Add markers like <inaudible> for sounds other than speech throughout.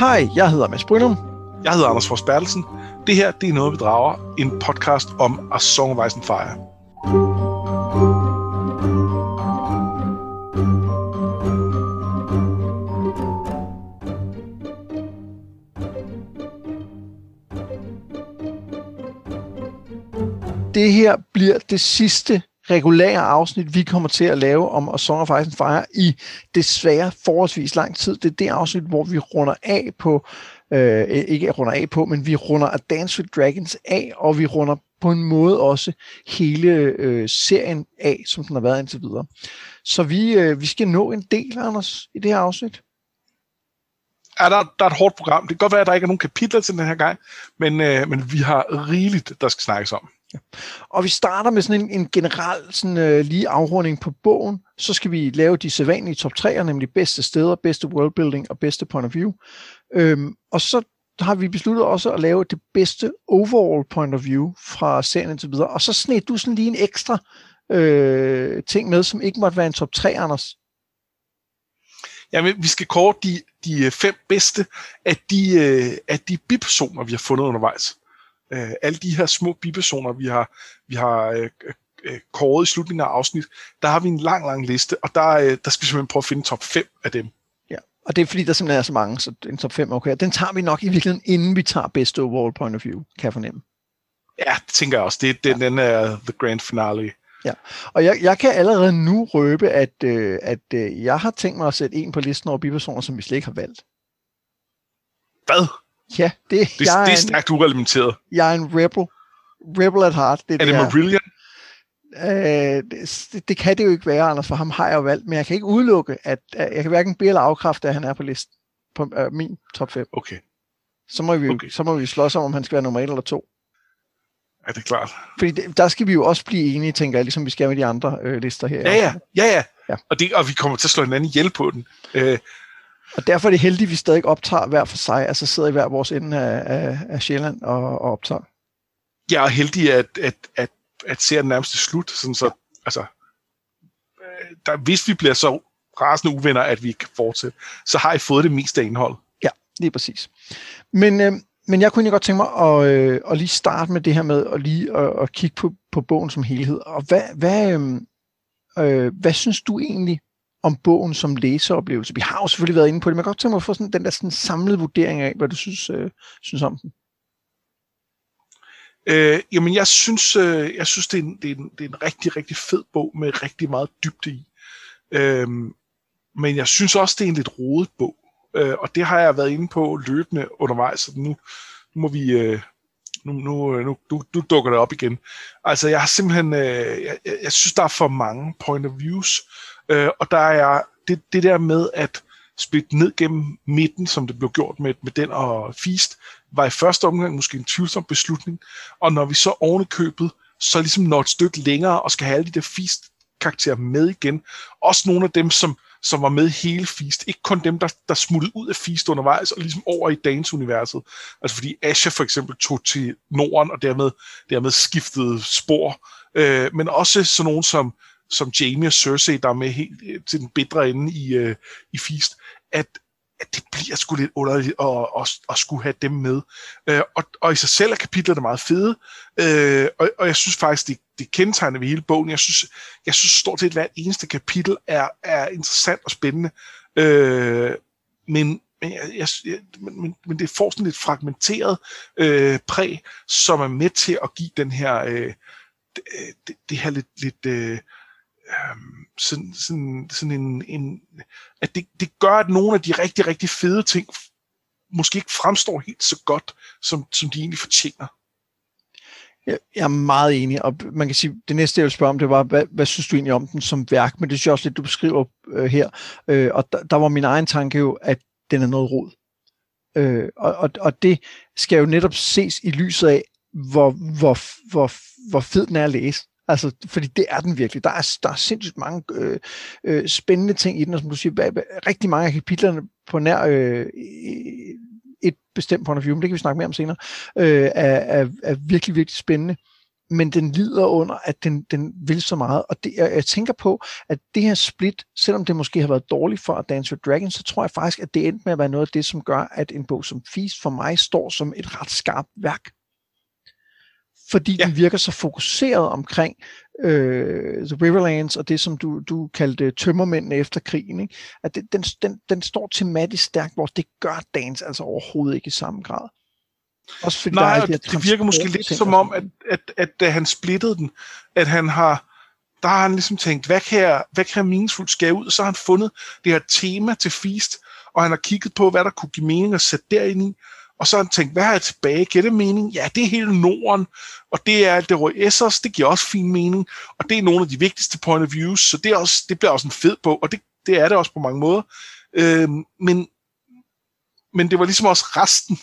Hej, jeg hedder Mads Brynum. Jeg hedder Anders Fors Bertelsen. Det her, det er Noget, vi drager. En podcast om A Song of Ice and Fire. Det her bliver det sidste regulære afsnit, vi kommer til at lave om A Song of Ice and Fire i desværre forholdsvis lang tid. Det er det afsnit, hvor vi runder af på, øh, ikke runder af på, men vi runder A Dance with Dragons af, og vi runder på en måde også hele øh, serien af, som den har været indtil videre. Så vi, øh, vi skal nå en del, Anders, i det her afsnit. Ja, der, der er et hårdt program. Det kan godt være, at der ikke er nogen kapitler til den her gang, men, øh, men vi har rigeligt, der skal snakkes om. Ja. Og vi starter med sådan en, en generel sådan, øh, lige afrunding på bogen. Så skal vi lave de sædvanlige top 3'er, nemlig bedste steder, bedste worldbuilding og bedste point of view. Øhm, og så har vi besluttet også at lave det bedste overall point of view fra serien til videre. Og så sned du sådan lige en ekstra øh, ting med, som ikke måtte være en top 3, Anders. Jamen, vi skal kort de, de fem bedste af de, øh, af de bipersoner, vi har fundet undervejs øh, alle de her små bipersoner, vi har, vi har øh, øh, kåret i slutningen af afsnit, der har vi en lang, lang liste, og der, øh, der skal vi simpelthen prøve at finde top 5 af dem. Ja, og det er fordi, der simpelthen er så mange, så en top 5 okay. Den tager vi nok i virkeligheden, inden vi tager best overall point of view, kan jeg fornemme. Ja, det tænker jeg også. Det, det, ja. Den er the grand finale. Ja, og jeg, jeg kan allerede nu røbe, at, øh, at øh, jeg har tænkt mig at sætte en på listen over bipersoner, som vi slet ikke har valgt. Hvad? Ja, det, det, jeg det er stærkt urelementeret. Jeg er en rebel. Rebel at heart. Det er, er det, det Marillion? Øh, det, det, kan det jo ikke være, Anders, for ham har jeg jo valgt, men jeg kan ikke udelukke, at, at jeg kan hverken bede eller afkræfte, at han er på listen på uh, min top 5. Okay. Så må, vi, okay. så må vi slås om, om han skal være nummer 1 eller 2. Ja, det er klart. Fordi det, der skal vi jo også blive enige, tænker jeg, ligesom vi skal med de andre øh, lister her. Ja, ja, ja, ja. ja. Og, det, og vi kommer til at slå hinanden ihjel på den. Øh, og derfor er det heldigt, at vi stadig optager hver for sig, altså sidder i hver vores ende af, af, af Sjælland og, og optager. Jeg er heldig, at, at, at, at serien nærmest er slut, sådan så, ja. altså, øh, der, hvis vi bliver så rasende uvenner, at vi ikke kan fortsætte, så har I fået det meste af indhold. Ja, lige præcis. Men, øh, men jeg kunne egentlig godt tænke mig at, øh, at lige starte med det her med at lige at, at kigge på, på bogen som helhed. Og hvad, hvad, øh, øh, hvad synes du egentlig om bogen som læseoplevelse. Vi har jo selvfølgelig været inde på det, men jeg kan godt tænke mig at få sådan, den der sådan samlede vurdering af, hvad du synes, øh, synes om den. Øh, jamen, jeg synes, øh, jeg synes det, er en, det, er en, det er en rigtig, rigtig fed bog med rigtig meget dybde i. Øh, men jeg synes også, det er en lidt rodet bog. Øh, og det har jeg været inde på løbende undervejs, så nu, nu må vi... Øh, nu, nu, øh, nu, nu, nu dukker det op igen. Altså, jeg har simpelthen... Øh, jeg, jeg synes, der er for mange point of views. Øh, og der er det, det der med at splitte ned gennem midten, som det blev gjort med, med den og Feast, var i første omgang måske en tvivlsom beslutning. Og når vi så oven købet, så ligesom når et stykke længere og skal have alle de der Feast karakterer med igen. Også nogle af dem, som, som var med hele Feast. Ikke kun dem, der, der smuttede ud af Feast undervejs og ligesom over i dagens universet. Altså fordi Asher for eksempel tog til Norden og dermed, dermed skiftede spor. Øh, men også sådan nogen som som Jamie og Cersei, der er med helt øh, til den bedre ende i, øh, i Feast, at, at det bliver sgu lidt underligt at, at, at skulle have dem med. Øh, og, og i sig selv er kapitlerne meget fede, øh, og, og jeg synes faktisk, det, det kendetegner ved hele bogen. Jeg synes, jeg synes stort set, hvert eneste kapitel er, er interessant og spændende. Øh, men, men, jeg, jeg, men, men det får sådan lidt fragmenteret øh, præg, som er med til at give den her, øh, det, det her lidt, lidt øh, øhm, sådan, sådan, sådan en, en at det, det gør, at nogle af de rigtig, rigtig fede ting måske ikke fremstår helt så godt, som, som de egentlig fortjener. Jeg er meget enig, og man kan sige, det næste jeg vil spørge om, det var, hvad, hvad synes du egentlig om den som værk? Men det synes jeg også lidt, du beskriver øh, her. Øh, og der, der var min egen tanke jo, at den er noget rod. Øh, og, og, og det skal jo netop ses i lyset af, hvor, hvor, hvor, hvor fed den er at læse. Altså, fordi det er den virkelig. Der er, der er sindssygt mange øh, øh, spændende ting i den, og som du siger, rigtig mange af kapitlerne på nær øh, et bestemt point of view, men det kan vi snakke mere om senere, øh, er, er, er virkelig, virkelig spændende. men den lider under, at den, den vil så meget. Og det, jeg, jeg tænker på, at det her split, selvom det måske har været dårligt for Dance with Dragons, så tror jeg faktisk, at det endte med at være noget af det, som gør, at en bog som Feast for mig står som et ret skarpt værk. Fordi ja. den virker så fokuseret omkring øh, The Riverlands og det, som du, du kaldte tømmermændene efter krigen. Ikke? At det, den, den, den står tematisk stærkt, hvor det gør Dance altså overhovedet ikke i samme grad. Også fordi Nej, der er det, det virker måske lidt som om, at, at, at, at da han splittede den, at han har, der har han ligesom tænkt, hvad kan jeg, hvad kan jeg meningsfuldt skære ud? Og så har han fundet det her tema til Feast, og han har kigget på, hvad der kunne give mening at sætte derind i, og så har han tænkt, hvad har jeg tilbage? Giver det mening? Ja, det er hele Norden, og det er det røde Essers, det giver også fin mening, og det er nogle af de vigtigste point of views, så det, er også, det bliver også en fed bog, og det, det er det også på mange måder. Øh, men, men det var ligesom også resten,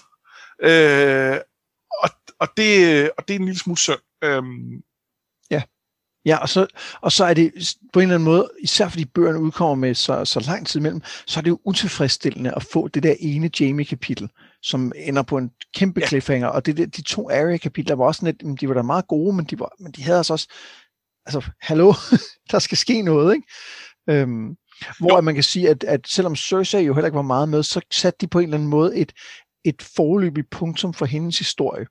Øh, og, og, det, og det er en lille smule synd. Øh, Ja. Ja, og så, og så er det på en eller anden måde, især fordi bøgerne udkommer med så, så lang tid imellem, så er det jo utilfredsstillende at få det der ene Jamie-kapitel, som ender på en kæmpe ja. cliffhanger, og det, der, de to Arya-kapitler var også lidt, de var da meget gode, men de, var, men de havde altså også, altså, hallo, <laughs> der skal ske noget, ikke? Øhm, hvor jo. man kan sige, at, at selvom Cersei jo heller ikke var meget med, så satte de på en eller anden måde et, et forløbigt punktum for hendes historie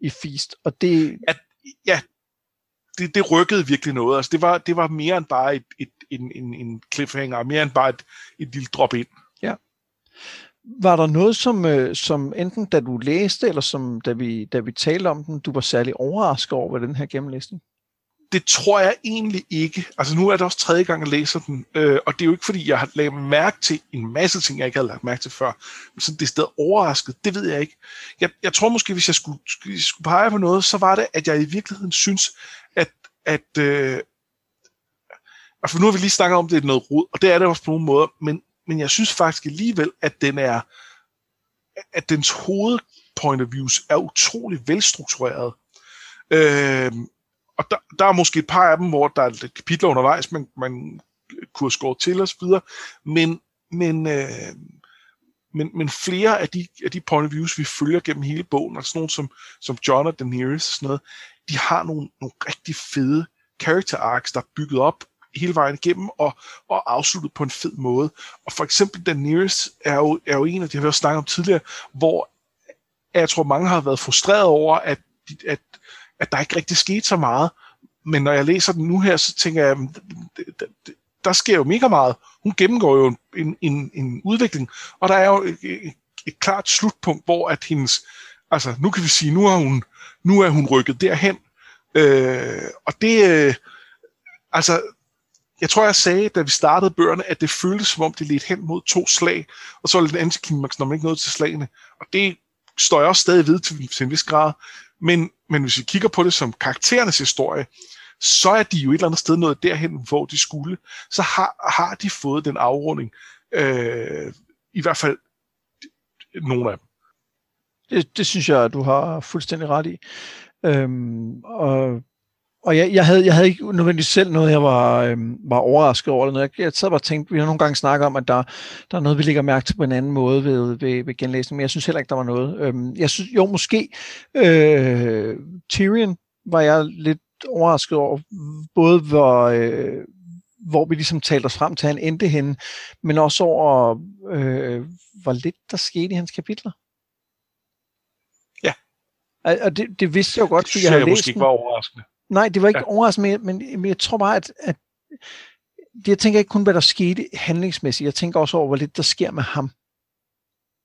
i Feast. Og det... Ja, ja det, det rykkede virkelig noget. Altså, det, var, det var mere end bare et, et, en, en, en cliffhanger, mere end bare et, et lille drop ind. Ja. Var der noget, som, øh, som enten da du læste, eller som da vi, da vi talte om den, du var særlig overrasket over ved den her gennemlæsning? det tror jeg egentlig ikke. Altså nu er det også tredje gang, jeg læser den, øh, og det er jo ikke, fordi jeg har lagt mærke til en masse ting, jeg ikke havde lagt mærke til før. Men så det sted overrasket, det ved jeg ikke. Jeg, jeg tror måske, hvis jeg skulle, skulle pege på noget, så var det, at jeg i virkeligheden synes, at, at øh, altså nu har vi lige snakket om, at det er noget rod, og det er det også på nogle måder, men, men jeg synes faktisk alligevel, at den er, at dens hoved point of views er utrolig velstruktureret. Øh, og der, der er måske et par af dem, hvor der er kapitler undervejs, man, man kunne have skåret til osv., men, men, øh, men, men flere af de, af de point of views, vi følger gennem hele bogen, altså nogle som, som John og Daenerys og sådan noget, de har nogle, nogle rigtig fede character arcs, der er bygget op hele vejen igennem og, og afsluttet på en fed måde. Og for eksempel Daenerys er jo, er jo en af de, har vi også snakket om tidligere, hvor jeg tror, mange har været frustreret over, at, at at der ikke rigtig skete så meget. Men når jeg læser den nu her, så tænker jeg, der sker jo mega meget. Hun gennemgår jo en, en, en udvikling, og der er jo et, et, klart slutpunkt, hvor at hendes, altså nu kan vi sige, nu er hun, nu er hun rykket derhen. Øh, og det, øh, altså, jeg tror, jeg sagde, da vi startede bøgerne, at det føltes som om, det ledte hen mod to slag, og så var det lidt antiklimaks, når man ikke nåede til slagene. Og det står jeg også stadig ved til, til en vis grad. Men, men hvis vi kigger på det som karakterernes historie, så er de jo et eller andet sted nået derhen, hvor de skulle. Så har, har de fået den afrunding. Øh, I hvert fald nogle af dem. Det, det synes jeg, du har fuldstændig ret i. Øhm, og og jeg, jeg, havde, jeg havde ikke nødvendigvis selv noget, jeg var, øhm, var overrasket over. Det. Jeg, jeg sad bare og tænkte, vi har nogle gange snakket om, at der, der er noget, vi lægger mærke til på en anden måde ved, ved, ved genlæsning, men jeg synes heller ikke, der var noget. Øhm, jeg synes, jo, måske øh, Tyrion var jeg lidt overrasket over, både hvor, øh, hvor vi ligesom talte os frem til, at han endte henne, men også over, øh, hvor lidt der skete i hans kapitler. Ja. Og det, det vidste jeg jo godt, fordi jeg havde jeg læst måske ikke var overraskende. Nej, det var ikke ja. overraskende, men, men jeg tror bare, at, at jeg tænker ikke kun, hvad der skete handlingsmæssigt. Jeg tænker også over, hvor lidt der sker med ham.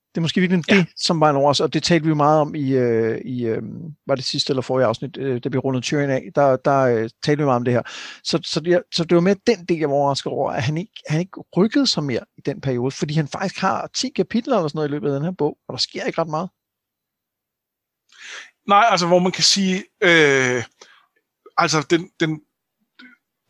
Det er måske virkelig ja. det, som var en overraskelse, og det talte vi jo meget om i, øh, i øh, var det sidste eller forrige afsnit, øh, da vi rundede Tyrion af, der, der øh, talte vi meget om det her. Så, så, det, så det var mere den del, jeg var overrasket over, at han ikke, han ikke rykkede sig mere i den periode, fordi han faktisk har 10 kapitler eller sådan noget i løbet af den her bog, og der sker ikke ret meget. Nej, altså hvor man kan sige, øh, altså, den, den,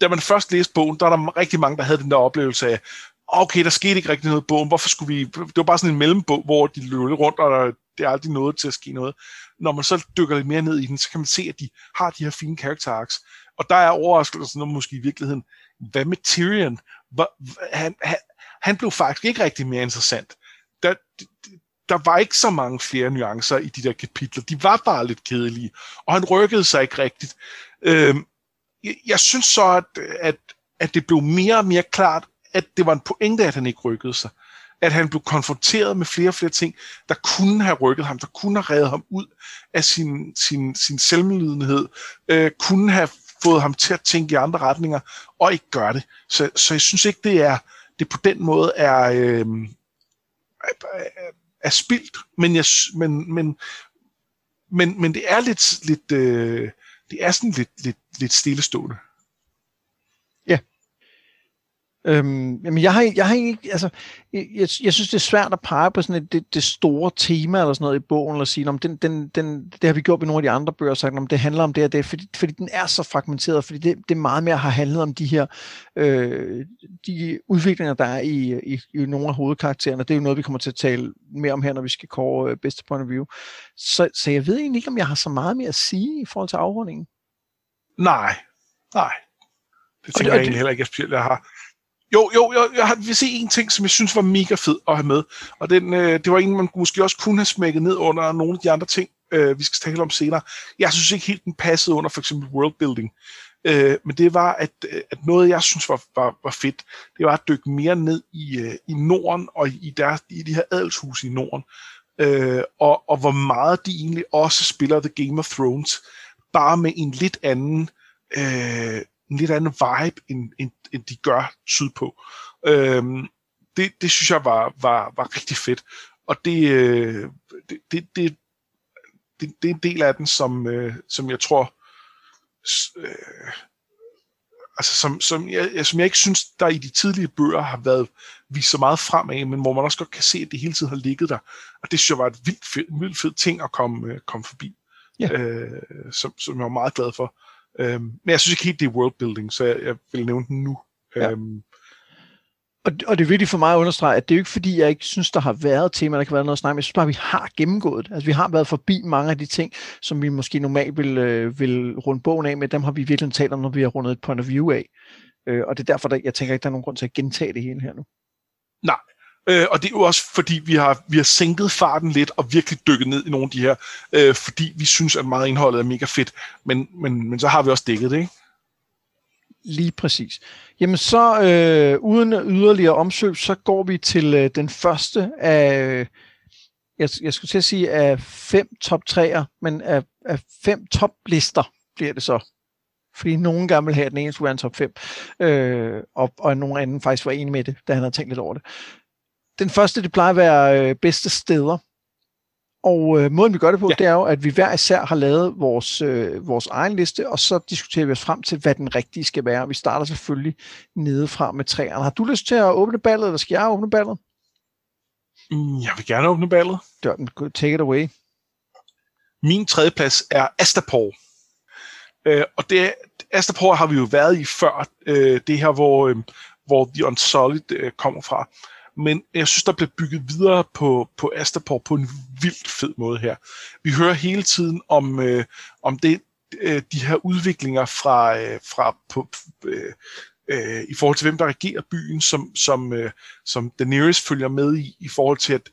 da man først læste bogen, der var der rigtig mange, der havde den der oplevelse af, okay, der skete ikke rigtig noget i bogen, hvorfor skulle vi... Det var bare sådan en mellembog, hvor de løb rundt, og der, det er aldrig noget til at ske noget. Når man så dykker lidt mere ned i den, så kan man se, at de har de her fine character arcs. Og der er overraskelsen om måske i virkeligheden, hvad med Tyrion? Han, han, han blev faktisk ikke rigtig mere interessant. Der, der var ikke så mange flere nuancer i de der kapitler. De var bare lidt kedelige, og han rykkede sig ikke rigtigt. Øh, jeg, jeg synes så, at, at, at det blev mere og mere klart, at det var en pointe, at han ikke rykkede sig. At han blev konfronteret med flere og flere ting, der kunne have rykket ham, der kunne have reddet ham ud af sin, sin, sin selvmedlidenhed, øh, kunne have fået ham til at tænke i andre retninger, og ikke gøre det. Så, så jeg synes ikke, det er det på den måde er, øh, er, er spildt, men, jeg, men, men, men, men det er lidt, lidt øh, det er sådan lidt, lidt, lidt stillestående. Øhm, jamen jeg har, jeg har ikke, altså, jeg, jeg synes det er svært at pege på sådan et, det, det store tema eller sådan noget i bogen, eller sige, om den, den, den, det har vi gjort i nogle af de andre bøger, sagt, om det handler om det og det, fordi, fordi den er så fragmenteret, fordi det, det meget mere har handlet om de her, øh, de udviklinger, der er i, i, i nogle af hovedkaraktererne. Det er jo noget, vi kommer til at tale mere om her, når vi skal kåre øh, bedste point of view. Så, så jeg ved egentlig ikke, om jeg har så meget mere at sige i forhold til afrundingen. Nej, nej. Det tænker det, jeg egentlig heller ikke, at jeg har. Jo, jo, jeg, jeg vil se en ting, som jeg synes var mega fed at have med, og den, øh, det var en, man måske også kunne have smækket ned under nogle af de andre ting, øh, vi skal tale om senere. Jeg synes ikke helt, den passede under for eksempel worldbuilding, øh, men det var, at, øh, at noget, jeg synes var, var, var fedt, det var at dykke mere ned i, øh, i Norden og i, der, i de her adelshuse i Norden, øh, og, og hvor meget de egentlig også spiller The Game of Thrones, bare med en lidt anden... Øh, en lidt anden vibe, end, end, end de gør sydpå. Øhm, det, det synes jeg var, var, var rigtig fedt. Og det, øh, det, det, det, det, det er en del af den, som, øh, som jeg tror, øh, altså som, som, jeg, som jeg ikke synes, der i de tidlige bøger har været vist så meget fremad, men hvor man også godt kan se, at det hele tiden har ligget der. Og det synes jeg var et vildt fed, vildt fed ting at komme, øh, komme forbi, ja. øh, som, som jeg var meget glad for. Øhm, men jeg synes ikke helt, det er worldbuilding, så jeg, jeg vil nævne den nu. Ja. Øhm, og, og det er vigtigt for mig at understrege, at det er jo ikke fordi, jeg ikke synes, der har været tema, der kan være noget at snakke men jeg synes bare, vi har gennemgået det. Altså vi har været forbi mange af de ting, som vi måske normalt vil, øh, vil runde bogen af med, dem har vi virkelig talt om, når vi har rundet et point of view af. Øh, og det er derfor, der, jeg tænker ikke, der er nogen grund til at gentage det hele her nu. Nej, Øh, og det er jo også fordi, vi har, vi har sænket farten lidt og virkelig dykket ned i nogle af de her, øh, fordi vi synes, at meget indholdet er mega fedt. Men, men, men så har vi også dækket det, ikke? Lige præcis. Jamen så, øh, uden yderligere omsøg, så går vi til øh, den første af, øh, jeg, jeg skulle til at sige, af fem top træer, men af, af fem toplister bliver det så. Fordi nogen gerne vil have, at den ene skulle være en top 5, øh, og, og nogen anden faktisk var enig med det, da han havde tænkt lidt over det. Den første, det plejer at være øh, bedste steder. Og øh, måden vi gør det på, ja. det er jo, at vi hver især har lavet vores, øh, vores egen liste, og så diskuterer vi os frem til, hvad den rigtige skal være. Vi starter selvfølgelig nedefra med træerne. Har du lyst til at åbne ballet, eller skal jeg åbne ballet? Mm, jeg vil gerne åbne ballet. Dørten, take it away. Min tredje plads er Astapor. Øh, og det, Astapor har vi jo været i før, øh, det her, hvor, øh, hvor The Unsolid øh, kommer fra men jeg synes, der bliver bygget videre på, på Astapor på en vildt fed måde her. Vi hører hele tiden om, øh, om det, øh, de her udviklinger fra, øh, fra på, øh, øh, i forhold til, hvem der regerer byen, som, som, øh, som Daenerys følger med i, i forhold til, at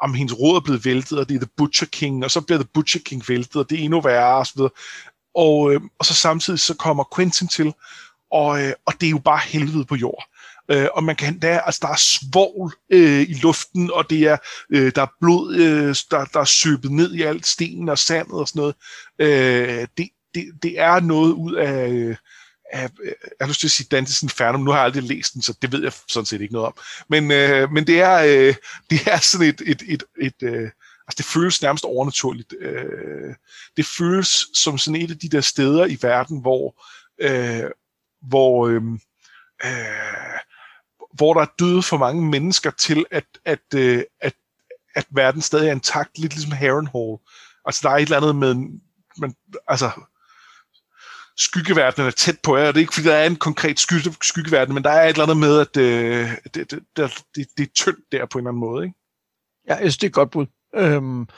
om hendes råd er blevet væltet, og det er The Butcher King, og så bliver The Butcher King væltet, og det er endnu værre, og så videre. Og, øh, og så samtidig så kommer Quentin til, og, øh, og det er jo bare helvede på jord. Øh, og man kan der, altså der er svovl øh, i luften, og det er øh, der er blod, øh, der, der er søbet ned i alt stenen og sandet og sådan noget. Øh, det, det, det er noget ud af, øh, af øh, jeg har lyst til at sige Dantes Inferno, nu har jeg aldrig læst den, så det ved jeg sådan set ikke noget om. Men, øh, men det, er, øh, det er sådan et, et, et, et øh, altså det føles nærmest overnaturligt. Øh, det føles som sådan et af de der steder i verden, hvor, øh, hvor øhm, øh, øh, hvor der er døde for mange mennesker til, at, at, øh, at, at verden stadig er intakt, lidt ligesom Harrenhal. Altså, der er et eller andet med, men, altså, skyggeverdenen er tæt på jer, og det er ikke, fordi der er en konkret skygge, skyggeverden, men der er et eller andet med, at øh, det, det, det, det, det er tyndt der på en eller anden måde, ikke? Ja, jeg synes, det er et godt bud. Øhm,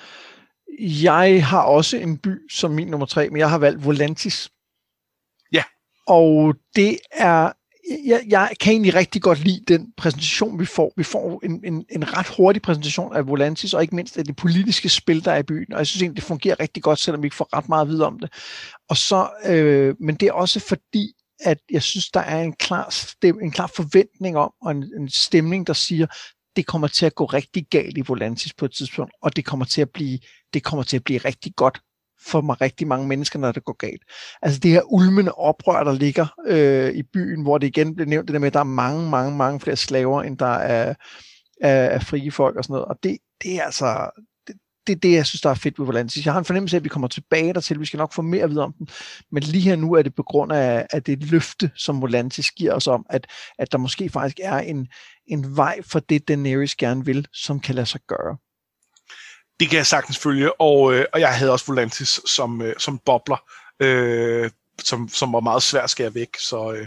jeg har også en by som min nummer tre, men jeg har valgt Volantis. Ja. Og det er jeg, jeg kan egentlig rigtig godt lide den præsentation, vi får. Vi får en, en, en ret hurtig præsentation af Volantis, og ikke mindst af det politiske spil, der er i byen. Og jeg synes egentlig, det fungerer rigtig godt, selvom vi ikke får ret meget at vide om det. Og så, øh, men det er også fordi, at jeg synes, der er en klar, stem, en klar forventning om, og en, en stemning, der siger, det kommer til at gå rigtig galt i Volantis på et tidspunkt, og det kommer til at blive, det kommer til at blive rigtig godt for mig rigtig mange mennesker, når det går galt. Altså det her ulmende oprør, der ligger øh, i byen, hvor det igen bliver nævnt det der med, at der er mange, mange, mange flere slaver, end der er, er, er frie folk og sådan noget. Og det, det er altså, det, det er det, jeg synes, der er fedt ved Volantis. Jeg har en fornemmelse af, at vi kommer tilbage dertil. Vi skal nok få mere at vide om den. Men lige her nu er det på grund af, at det løfte, som Volantis giver os om, at, at der måske faktisk er en, en vej for det, Daenerys gerne vil, som kan lade sig gøre det kan jeg sagtens følge, og, øh, og jeg havde også Volantis som, øh, som bobler, øh, som, som var meget svært at skære væk, så øh,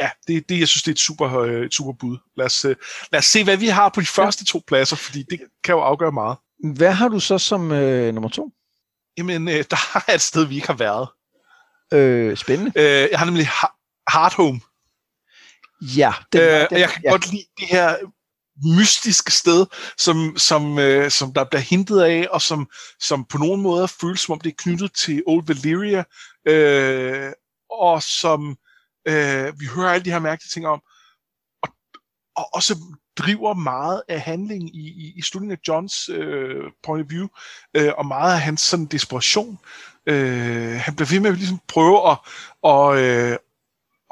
ja, det, det, jeg synes, det er et super, øh, super bud. Lad os, øh, lad os se, hvad vi har på de første to pladser, fordi det kan jo afgøre meget. Hvad har du så som øh, nummer to? Jamen, øh, der <laughs> er et sted, vi ikke har været. Øh, spændende. Øh, jeg har nemlig Hard Home. Ja. Den, øh, den, og jeg kan ja. godt lide det her mystisk sted, som, som, øh, som der bliver hintet af, og som, som på nogen måde føles som om det er knyttet til Old Valyria, øh, og som øh, vi hører alle de her mærkelige ting om, og, og også driver meget af handlingen i, i, i slutningen af Johns øh, point of view, øh, og meget af hans sådan desperation. Øh, han bliver ved med at ligesom prøve at, og, øh,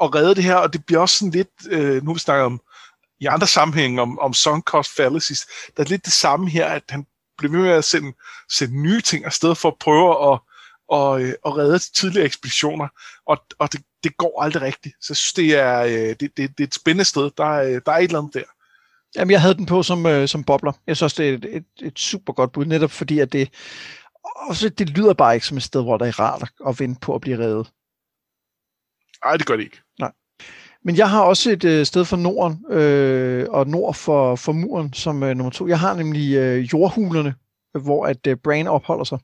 at redde det her, og det bliver også sådan lidt, øh, nu vi snakker om i andre sammenhænge om, om sunk cost fallacies, der er lidt det samme her, at han bliver med at sende, sende nye ting afsted for at prøve at, øh, og redde tidligere ekspeditioner, og, og det, det går aldrig rigtigt. Så jeg synes, det er, øh, det, det, det er et spændende sted. Der er, der er et eller andet der. Jamen, jeg havde den på som, øh, som bobler. Jeg synes det er et, et, et super godt bud, netop fordi, at det, også, det lyder bare ikke som et sted, hvor der er rart at vente på at blive reddet. Nej, det gør det ikke. Nej. Men jeg har også et øh, sted for Norden, øh, og nord for, for muren som øh, nummer to. Jeg har nemlig øh, jordhulerne, hvor at øh, Brain opholder sig.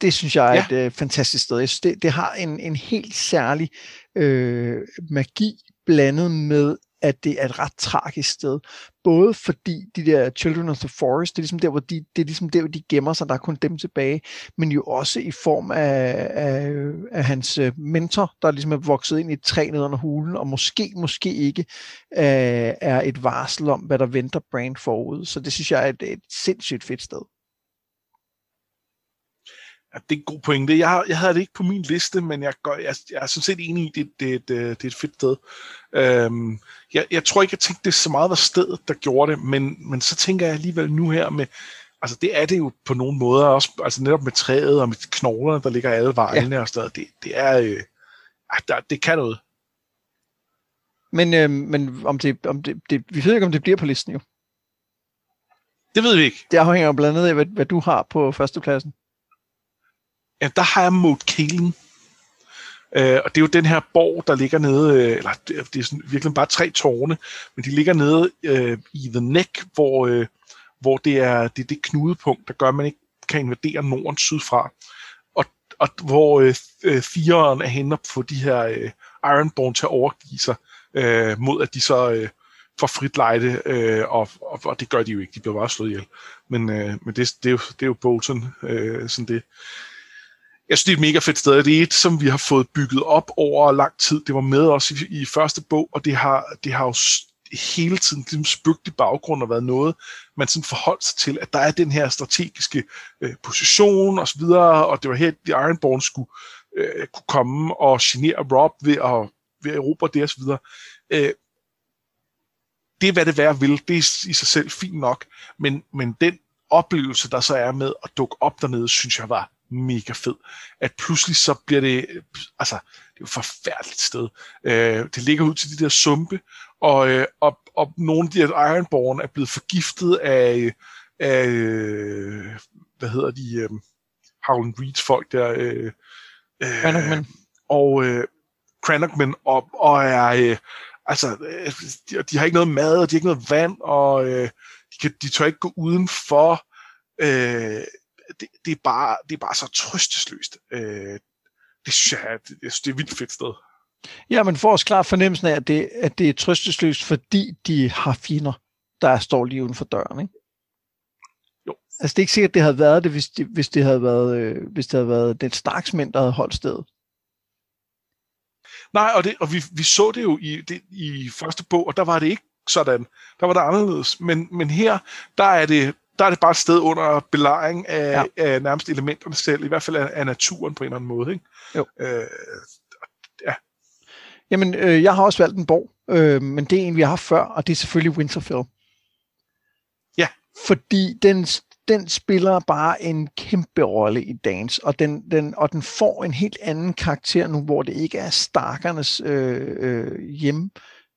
Det synes jeg er ja. et øh, fantastisk sted. Jeg synes, det, det har en, en helt særlig øh, magi blandet med at det er et ret tragisk sted. Både fordi de der Children of the Forest, det er ligesom der, hvor de, det er ligesom der, hvor de gemmer sig, der er kun dem tilbage, men jo også i form af, af, af hans øh, mentor, der ligesom er vokset ind i et træ ned under hulen, og måske, måske ikke øh, er et varsel om, hvad der venter Brand forud. Så det synes jeg er et, et sindssygt fedt sted. Ja, det er en god pointe. Jeg, jeg havde det ikke på min liste, men jeg, går, jeg, jeg er sådan set enig i, det, det, det, det er et fedt sted. Øhm, jeg, jeg tror ikke, jeg tænkte, det så meget var stedet, der gjorde det, men, men så tænker jeg alligevel nu her med, altså det er det jo på nogle måder også, altså netop med træet og med knoglerne, der ligger alle vejene ja. og sådan det, det er, øh, der, det kan noget. Men, øh, men om det, om det, det, vi ved ikke, om det bliver på listen jo. Det ved vi ikke. Det afhænger blandt andet af, hvad, hvad du har på førstepladsen ja, der har jeg Moat Kalen. Øh, og det er jo den her borg, der ligger nede, øh, eller det er sådan, virkelig bare tre tårne, men de ligger nede øh, i The Neck, hvor, øh, hvor det er det, er det knudepunkt, der gør, at man ikke kan invadere Norden sydfra. Og, og hvor øh, øh fireren er henne på de her øh, Ironborn til at overgive sig, øh, mod at de så øh, får frit lejde, øh, og, og, og det gør de jo ikke, de bliver bare slået ihjel. Men, øh, men det, det, er jo, det er jo Bolton, øh, sådan det jeg synes, det er et mega fedt sted. Det er et, som vi har fået bygget op over lang tid. Det var med os i, i første bog, og det har, det har jo hele tiden ligesom spygt i baggrund og været noget, man sådan forholdt sig til, at der er den her strategiske øh, position og så videre, og det var her, de Ironborn skulle øh, kunne komme og genere Rob ved at, ved at erobre det og så videre. Øh, det er, hvad det værd vil. Det er i sig selv fint nok, men, men den oplevelse, der så er med at dukke op dernede, synes jeg var mega fed. At pludselig så bliver det, altså, det er jo et forfærdeligt sted. Øh, det ligger ud til de der sumpe, og, øh, og, og nogle af de her Ironborn er blevet forgiftet af, af øh, hvad hedder de, øh, Howland Reeds folk der, øh, øh, og øh, Cranachman, og, og er, øh, altså, øh, de, de har ikke noget mad, og de har ikke noget vand, og øh, de, kan, de tør ikke gå udenfor, øh, det, det, er bare, det er bare så trøstesløst. Øh, det synes jeg, det, det er et vildt fedt sted. Ja, men får os klart fornemmelsen af, at det, at det er trøstesløst, fordi de har fjender, der står lige uden for døren, ikke? Jo. Altså, det er ikke sikkert, at det havde været det, hvis det, hvis det havde været, øh, hvis det havde været den Starksmænd, der havde holdt stedet. Nej, og, det, og vi, vi så det jo i, det, i første bog, og der var det ikke sådan. Der var det anderledes. Men, men her, der er det, der er det bare et sted under belejring af, ja. af nærmest elementerne selv, i hvert fald af, af naturen på en eller anden måde. Ikke? Jo. Øh, ja. Jamen, øh, jeg har også valgt en borg, øh, men det er en, vi har haft før, og det er selvfølgelig Winterfell. Ja. Fordi den, den spiller bare en kæmpe rolle i Dance, og den, den, og den får en helt anden karakter nu, hvor det ikke er Starkernes øh, øh, hjem,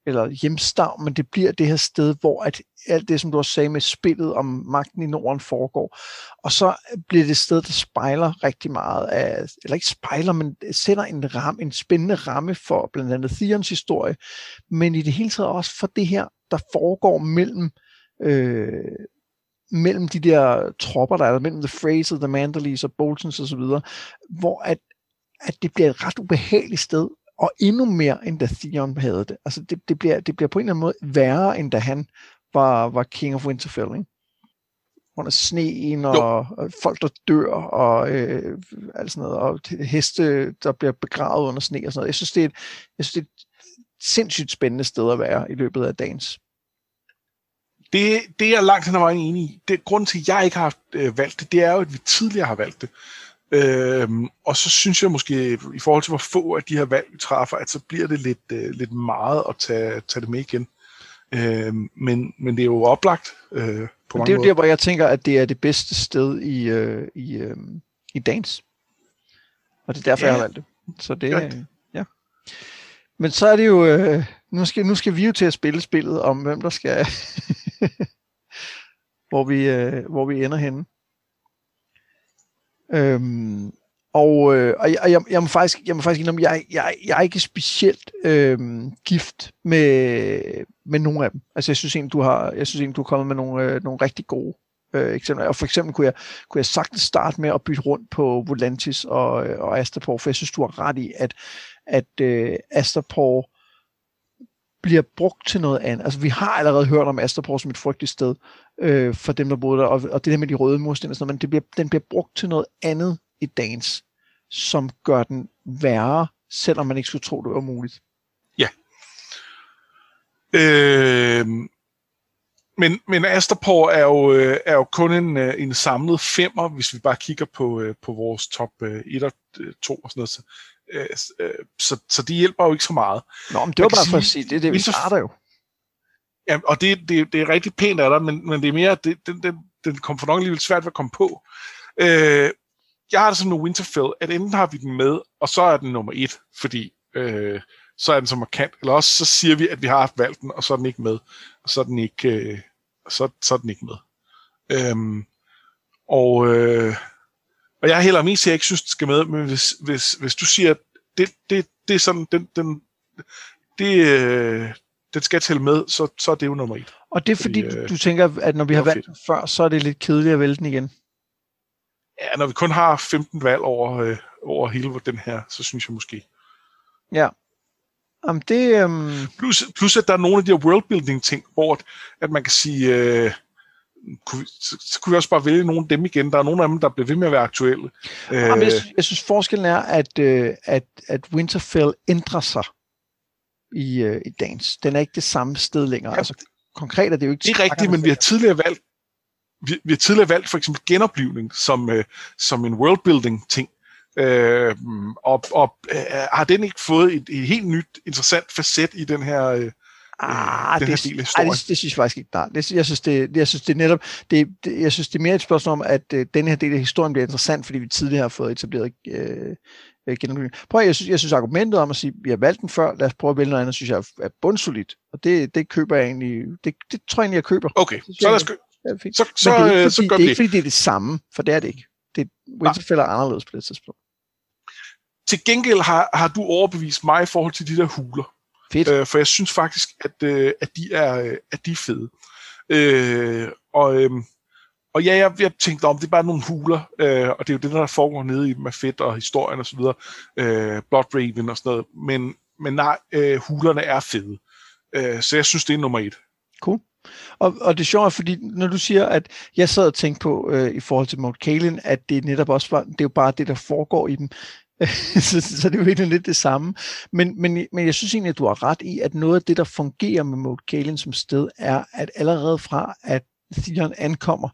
eller hjemstav, men det bliver det her sted, hvor at alt det, som du også sagde med spillet om magten i Norden foregår. Og så bliver det et sted, der spejler rigtig meget af, eller ikke spejler, men sætter en, ram, en spændende ramme for blandt andet Theons historie, men i det hele taget også for det her, der foregår mellem øh, mellem de der tropper, der er mellem The Fraser, The Manderleys og Boltons osv., hvor at, at det bliver et ret ubehageligt sted, og endnu mere, end da Theon havde det. Altså, det, det, bliver, det bliver på en eller anden måde værre, end da han var, var King of Winterfell, ikke? Under sneen, og, og folk, der dør, og øh, alt sådan noget, og heste, der bliver begravet under sne og sådan noget. Jeg synes, det er et, jeg synes, det er et sindssygt spændende sted at være i løbet af dagens. Det, det er jeg langt hen ad vejen enig i. Det, grunden til, at jeg ikke har øh, valgt det, det er jo, at vi tidligere har valgt det. Øhm, og så synes jeg måske, i forhold til hvor få af de her valg vi træffer, at så bliver det lidt, øh, lidt meget at tage, tage det med igen. Øhm, men, men det er jo oplagt øh, på mange Det er jo måder. der, hvor jeg tænker, at det er det bedste sted i, øh, i, øh, i dans. Og det er derfor, Ja. jeg har valgt det. Så det, øh, ja. Men så er det jo, øh, nu, skal, nu skal vi jo til at spille spillet om, hvem der skal, <laughs> hvor, vi, øh, hvor vi ender henne. Øhm, og øh, og jeg, jeg, jeg, må faktisk, jeg må faktisk indrømme, jeg, jeg, jeg er ikke specielt øh, gift med, med nogen af dem. Altså jeg synes egentlig, du har, jeg synes egentlig, du er kommet med nogle, øh, nogle rigtig gode øh, eksempler. Og for eksempel kunne jeg, kunne jeg sagtens starte med at bytte rundt på Volantis og, øh, og Astapor, for jeg synes, du har ret i, at, at øh, Astapor bliver brugt til noget andet. Altså vi har allerede hørt om Astapor som et frygteligt sted øh, for dem, der boede der, og, og det der med de røde mursten og sådan noget, men det bliver, den bliver brugt til noget andet i dagens, som gør den værre, selvom man ikke skulle tro, det var muligt. Øh, men, men Astapor er jo, øh, er jo kun en, øh, en samlet femmer, hvis vi bare kigger på, øh, på vores top 1 og 2 og sådan noget. Så, øh, øh, så, så de hjælper jo ikke så meget. Nå, men det var bare for at sige, sige, det er det, vi starter jo. Ja, og det, det, det er rigtig pænt af dig, men, men det er mere, det, den, den, den kommer for nok alligevel svært ved at komme på. Øh, jeg har det som en Winterfell, at enten har vi den med, og så er den nummer et, fordi øh, så er den så markant, eller også så siger vi, at vi har haft valgt den, og så er den ikke med, og så er den ikke, øh, så, så er den ikke med. Øhm, og, øh, og jeg er heller mest, jeg ikke synes, den skal med, men hvis, hvis, hvis du siger, at det, det, det er sådan, den, den, det, øh, den skal tælle med, så, så er det jo nummer et. Og det er fordi, Fordi, du, øh, du tænker, at når vi det har valgt før, så er det lidt kedeligt at vælge den igen. Ja, når vi kun har 15 valg over, øh, over hele den her, så synes jeg måske. Ja. Jamen det, øhm, Plus, plus at der er nogle af de her worldbuilding ting, hvor at, at man kan sige, øh, kunne, så, så kunne vi også bare vælge nogle af dem igen. Der er nogle af dem, der bliver ved med at være aktuelle. Øh, Jamen, jeg, synes, jeg synes forskellen er, at, øh, at, at Winterfell ændrer sig i, øh, i dagens. Den er ikke det samme sted længere. Ja, altså, konkret er det jo ikke... det er rigtigt, men vi har tidligere valgt vi, vi har tidligere valgt for eksempel genoplivning som, øh, som en worldbuilding ting. Øh, og og øh, har den ikke fået et, et helt nyt, interessant facet i den her, øh, Ah, den det, her af ej, det, det synes jeg faktisk ikke, nej. Det, jeg, synes, det, jeg synes, det er netop, det, det, jeg synes, det er mere et spørgsmål om, at øh, den her del af historien bliver interessant, fordi vi tidligere har fået etableret øh, øh, genoplivning. Prøv at, jeg synes, jeg synes argumentet om at sige, vi har valgt den før, lad os prøve at vælge noget andet, synes jeg er, bundsolidt. Og det, det køber jeg egentlig, det, det tror jeg egentlig, jeg køber. Okay, synes så lad os, er fint. så, så, Men det er øh, ikke, så fordi, gør det er ikke fordi, det er det samme, for det er det ikke. Det, Winterfell er anderledes på det tidspunkt. Til gengæld har, har du overbevist mig i forhold til de der huler. Fedt. Øh, for jeg synes faktisk, at, øh, at, de, er, øh, at de er fede. Øh, og, øh, og ja, jeg, jeg tænkte om, det er bare nogle huler, øh, og det er jo det, der foregår nede i af fedt og historien og så videre. Øh, Blood Raven og sådan noget. Men, men nej, øh, hulerne er fede. Øh, så jeg synes, det er nummer et. Cool. Og, og det er sjovt, fordi når du siger, at jeg sad og tænkte på øh, i forhold til Mount Kalen, at det netop også var, det er jo bare det, der foregår i dem. <laughs> så, så det er jo egentlig lidt det samme. Men, men, men jeg synes egentlig, at du har ret i, at noget af det, der fungerer med Mount Kalen som sted, er, at allerede fra, at Theon ankommer,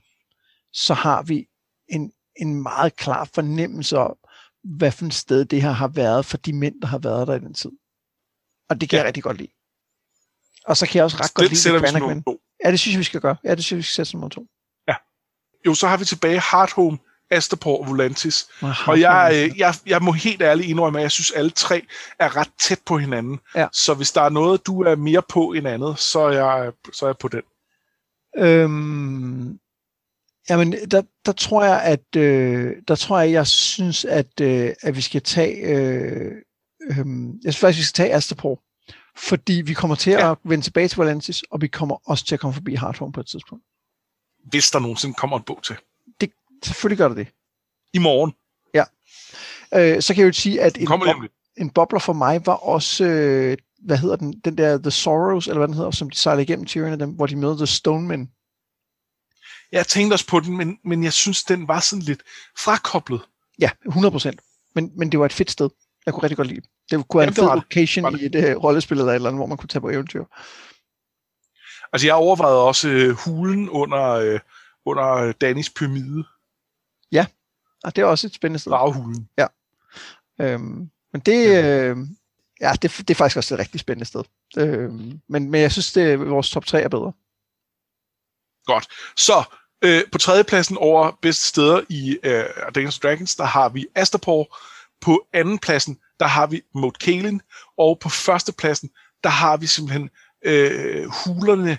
så har vi en, en meget klar fornemmelse om, hvad for et sted det her har været for de mænd, der har været der i den tid. Og det kan ja. jeg rigtig godt lide. Og så kan jeg også ret godt lide Branagh. Ja, det synes jeg, vi skal gøre. Ja, det synes jeg, vi skal sætte som nummer to. Ja. Jo, så har vi tilbage Hardhome, Astapor og Volantis. Aha, og jeg, øh, jeg, jeg må helt ærligt indrømme, at jeg synes, at alle tre er ret tæt på hinanden. Ja. Så hvis der er noget, du er mere på end andet, så er jeg, så er jeg på den. Øhm, jamen, der, der tror jeg, at øh, der tror jeg, jeg synes, at, øh, at vi skal tage øh, øh, jeg synes faktisk, vi skal tage Astapor fordi vi kommer til ja. at vende tilbage til Valentis, og vi kommer også til at komme forbi Hardhome på et tidspunkt. Hvis der nogensinde kommer en bog til. Det, selvfølgelig gør det det. I morgen. Ja. Øh, så kan jeg jo sige, at en, bob- en bobler for mig var også, øh, hvad hedder den, den der The Sorrows, eller hvad den hedder, som de sejler igennem Tyrion af dem, hvor de møder The Stonemen. Jeg tænkte også på den, men, men jeg synes, den var sådan lidt frakoblet. Ja, 100%. Men, men det var et fedt sted. Jeg kunne rigtig godt lide det. kunne være en fed location i et uh, rollespil eller et eller andet, hvor man kunne tage på eventyr. Altså, jeg overvejede også uh, hulen under, uh, under Danis pyramide. Og det er også et spændende sted. Ravhulen. Ja. Øhm, men det, ja. Øh, ja, det, det er faktisk også et rigtig spændende sted. Øhm, men, men jeg synes, det vores top 3 er bedre. Godt. Så øh, på tredjepladsen over bedste steder i øh, Dungeons Dragons, der har vi Astapor, på anden pladsen, der har vi Moat Kalen, og på første pladsen, der har vi simpelthen øh, hulerne,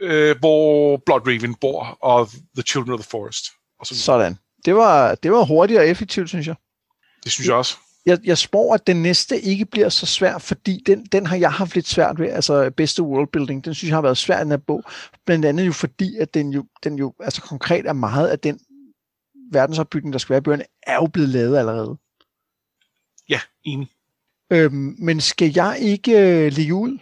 øh, hvor Blood Raven bor, og The Children of the Forest. Og sådan. sådan. Det var, det var hurtigt og effektivt, synes jeg. Det synes jeg også. Jeg, jeg spår, at den næste ikke bliver så svær, fordi den, den har jeg haft lidt svært ved, altså bedste worldbuilding, den synes jeg har været svær i den her bog, blandt andet jo fordi, at den jo, den jo altså konkret er meget af den verdensopbygning, der skal være i bøgerne, er jo blevet lavet allerede. Ja, enig. Øhm, men skal jeg ikke øh, ligge ud?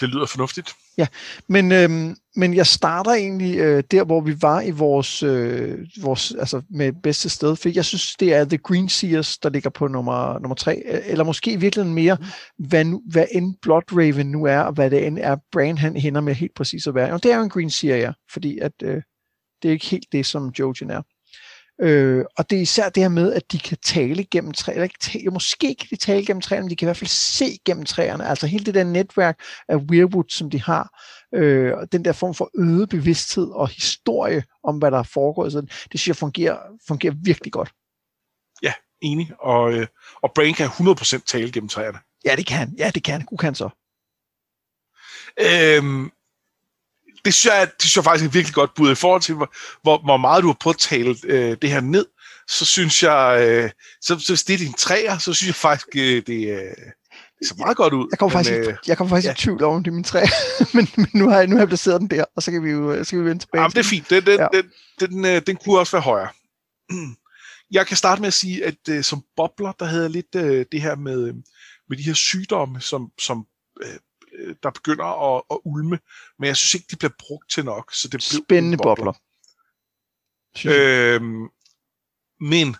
Det lyder fornuftigt. Ja, men, øhm, men jeg starter egentlig øh, der, hvor vi var i vores, øh, vores altså med bedste sted, for jeg synes, det er The Green Seers, der ligger på nummer, nummer tre, eller måske i virkeligheden mere, mm. hvad, nu, hvad end Blood Raven nu er, og hvad det end er, Bran han hænder med helt præcis at være. Og det er jo en Green Seer, ja, fordi at, øh, det er ikke helt det, som Jojen er. Øh, og det er især det her med, at de kan tale gennem træerne, eller ikke tale, måske kan de tale gennem træerne, men de kan i hvert fald se gennem træerne. Altså hele det der netværk af Weirwood, som de har, øh, og den der form for øget bevidsthed og historie om, hvad der er foregået, så det synes jeg fungerer, fungerer virkelig godt. Ja, enig. Og, øh, og Brain kan 100% tale gennem træerne. Ja, det kan Ja, det kan. God kan så. Øhm, det synes, jeg, det synes jeg faktisk er virkelig godt bud. I forhold til, hvor, hvor, meget du har påtalt øh, det her ned, så synes jeg, øh, så, så hvis det er din træer, så synes jeg faktisk, øh, det, øh, det ser meget godt ud. Jeg kommer faktisk, øh, jeg kommer faktisk ja. i tvivl om, det er min træ, <laughs> men, men nu, har jeg, nu har jeg placeret den der, og så kan vi jo så kan vi vende tilbage. Jamen, det er fint. Den, den, ja. den, den, øh, den kunne også være højere. Jeg kan starte med at sige, at øh, som bobler, der havde jeg lidt øh, det her med, med de her sygdomme, som, som øh, Øh, der begynder at, at ulme, men jeg synes ikke, de bliver brugt til nok. Så det Spændende bobler. bobler. Øhm, men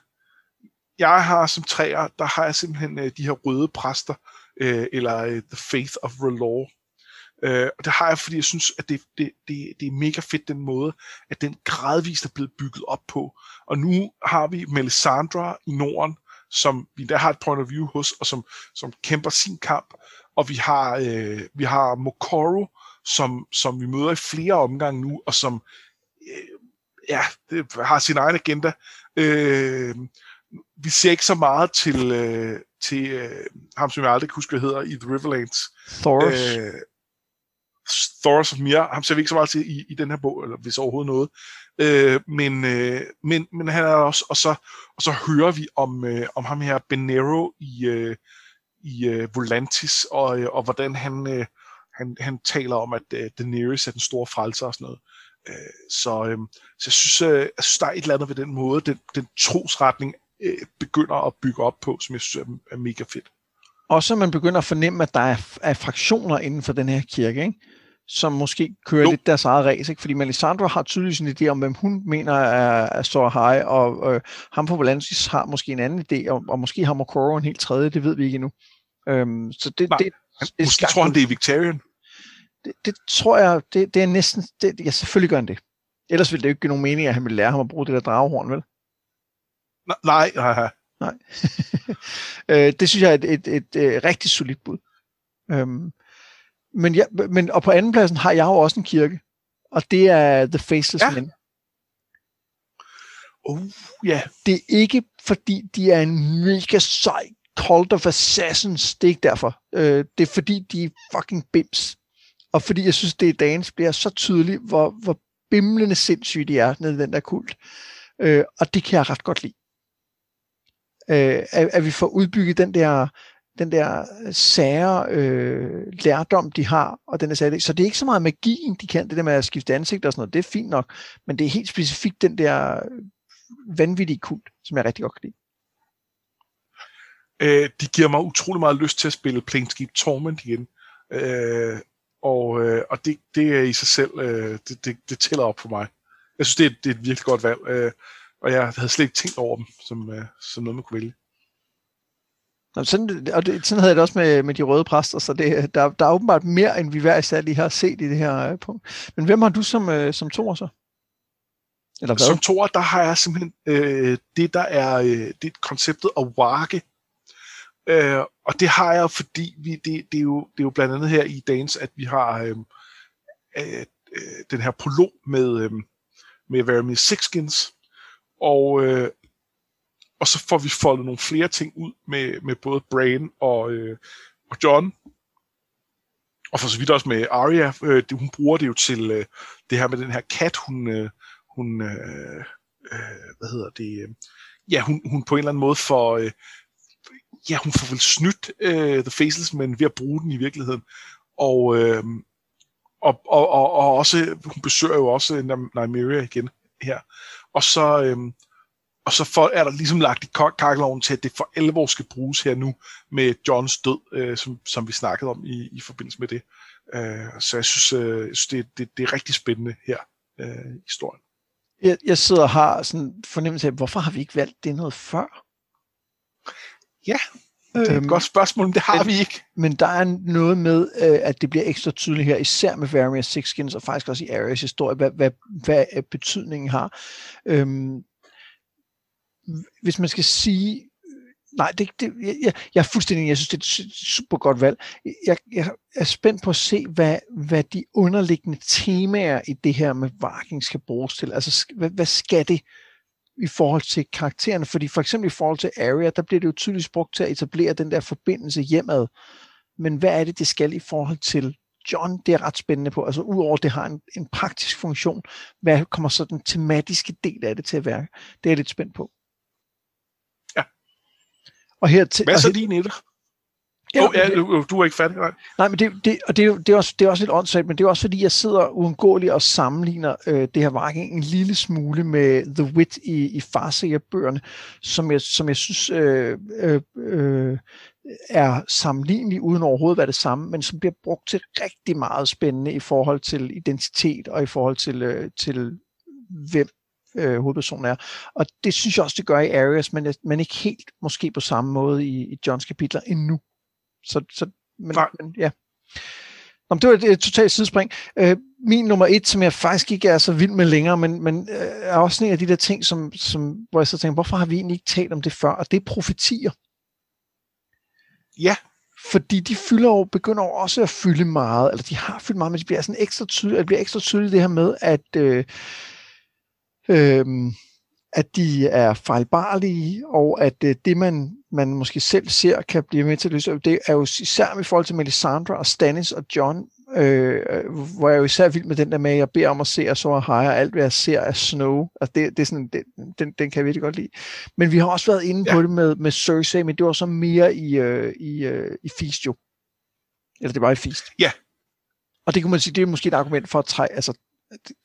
jeg har som træer, der har jeg simpelthen øh, de her røde præster, øh, eller øh, The Faith of Relore. Øh, og det har jeg, fordi jeg synes, at det, det, det, det er mega fedt den måde, at den gradvist er blevet bygget op på. Og nu har vi Melisandre i Norden, som vi der har et point of view hos, og som, som kæmper sin kamp og vi har, øh, vi har Mokoro, som, som vi møder i flere omgange nu, og som øh, ja, det har sin egen agenda. Øh, vi ser ikke så meget til, øh, til øh, ham, som jeg aldrig kan huske, hvad hedder, i The Riverlands. Thoros. Øh, Thoros of Mir, ham ser vi ikke så meget til i, i den her bog, eller hvis overhovedet noget. Øh, men, øh, men, men han er også, og så, og så hører vi om, øh, om ham her Benero i, øh, i øh, Volantis, og, øh, og hvordan han, øh, han, han taler om, at øh, Daenerys er den store frelser og sådan noget. Øh, så, øh, så jeg synes, øh, jeg synes, der er et eller andet ved den måde, den, den trosretning øh, begynder at bygge op på, som jeg synes er, er mega fedt. også at man begynder at fornemme, at der er, er fraktioner inden for den her kirke, ikke? som måske kører jo. lidt deres eget race, ikke? fordi Melisandre har tydeligvis en idé om, hvem hun mener er, er så high, og øh, ham på Volantis har måske en anden idé, og, og måske har Mokoro en helt tredje, det ved vi ikke endnu. Øhm, så det, Nej, det, det, måske tror han, det er Victorian. Det, det tror jeg, det, det er næsten, det, ja, selvfølgelig gør han det. Ellers ville det jo ikke give nogen mening, at han ville lære ham at bruge det der dragehorn, vel? Nej, nej, nej. nej. <laughs> øh, det synes jeg er et, et, et, et, et rigtig solidt bud. Øhm, men, ja, men, og på anden pladsen har jeg jo også en kirke, og det er The Faceless ja. Men. Oh, ja. Yeah. Det er ikke, fordi de er en mega sej cult of assassins. Det er ikke derfor. Øh, det er, fordi de er fucking bims. Og fordi jeg synes, det i dagens bliver så tydeligt, hvor, hvor bimlende sindssygt de er nede i den der kult. Øh, og det kan jeg ret godt lide. Øh, at, at vi får udbygget den der den der sære øh, lærdom, de har, og den er særlig. Så det er ikke så meget magien, de kan, det der med at skifte ansigt og sådan noget, det er fint nok, men det er helt specifikt den der vanvittige kult, som jeg rigtig godt kan lide. Øh, de giver mig utrolig meget lyst til at spille Planescape Torment igen. Øh, og øh, og det, det er i sig selv, øh, det, det, det tæller op for mig. Jeg synes, det er, det er et virkelig godt valg, øh, og jeg havde slet ikke tænkt over dem som, øh, som noget, man kunne vælge. Nå, sådan, og det, sådan havde jeg det også med, med de røde præster, så det, der, der er åbenbart mere, end vi hver især lige har set i det her uh, punkt. Men hvem har du som, uh, som toer så? Eller hvad? Som toer, der har jeg simpelthen øh, det, der er, øh, det konceptet af warke. Øh, og det har jeg, fordi vi, det, det, er jo, det er jo blandt andet her i dagens, at vi har øh, øh, den her prolog med, øh, med Vermeer Sixkins, Og, øh, og så får vi foldet nogle flere ting ud med, med både Brain og, øh, og John. Og for så vidt også med Arya, øh, det, hun bruger det jo til øh, det her med den her kat, hun, øh, hun øh, øh, hvad hedder det, øh, ja, hun, hun på en eller anden måde får, øh, ja, hun får vel snydt øh, The Faceless, men ved at bruge den i virkeligheden. Og, øh, og, og, og, og også, hun besøger jo også Nymeria igen her. Og så, øh, og så for, er der ligesom lagt i kakkeloven til, at det for alvor skal bruges her nu med Johns død, øh, som, som vi snakkede om i, i forbindelse med det. Øh, så jeg synes, øh, jeg synes det, det, det er rigtig spændende her øh, historien. Jeg, jeg sidder og har sådan fornemmelse af, hvorfor har vi ikke valgt det noget før? Ja, det er et øhm, godt spørgsmål, men det har men, vi ikke. Men der er noget med, øh, at det bliver ekstra tydeligt her, især med Various Sixskins, og faktisk også i Arias historie, hvad, hvad, hvad betydningen har. Øhm, hvis man skal sige, nej, det, det, jeg, jeg er fuldstændig, jeg synes, det er et super godt valg. Jeg, jeg er spændt på at se, hvad, hvad de underliggende temaer i det her med Varking skal bruges til. Altså, hvad, hvad skal det i forhold til karaktererne? Fordi for eksempel i forhold til Arya, der bliver det jo tydeligt brugt til at etablere den der forbindelse hjemad. Men hvad er det, det skal i forhold til John, det er ret spændende på. Altså udover at det har en, en praktisk funktion, hvad kommer så den tematiske del af det til at være? Det er jeg lidt spændt på. Og her til, Hvad er så din etter? Ja, oh, ja, du, du er ikke færdig, nej. Nej, men det, det, og det, er, det, er også, det er også lidt åndssvagt, men det er også fordi, jeg sidder uundgåeligt og sammenligner øh, det her Viking en lille smule med The Wit i, i Farseer-bøgerne, som jeg, som jeg synes øh, øh, øh, er sammenlignelig uden overhovedet at være det samme, men som bliver brugt til rigtig meget spændende i forhold til identitet og i forhold til, øh, til hvem øh, hovedpersonen er. Og det synes jeg også, det gør i Arias, men, men ikke helt måske på samme måde i, i Johns kapitler endnu. Så, så men, men ja. Nå, det var et, et totalt sidespring. Øh, min nummer et, som jeg faktisk ikke er så vild med længere, men, men øh, er også en af de der ting, som, som, hvor jeg så tænker, hvorfor har vi egentlig ikke talt om det før? Og det er profetier. Ja. Fordi de fylder over, begynder over også at fylde meget, eller de har fyldt meget, men de bliver sådan ekstra tydeligt, det bliver ekstra tydeligt det her med, at øh, øh, at de er fejlbarlige, og at øh, det, man, man måske selv ser, kan blive med til at løse. Det er jo især i forhold til Melisandre og Stannis og John, øh, hvor jeg jo især vild med den der med, at jeg beder om at se, og så er higher, alt hvad jeg ser er snow. Altså det, det er sådan, det, den, den kan jeg virkelig godt lide. Men vi har også været inde ja. på det med, med Cersei, men det var så mere i, øh, i, øh, i Feast jo. Eller det var i Feast. Ja. Og det kunne man sige, det er måske et argument for at trække, altså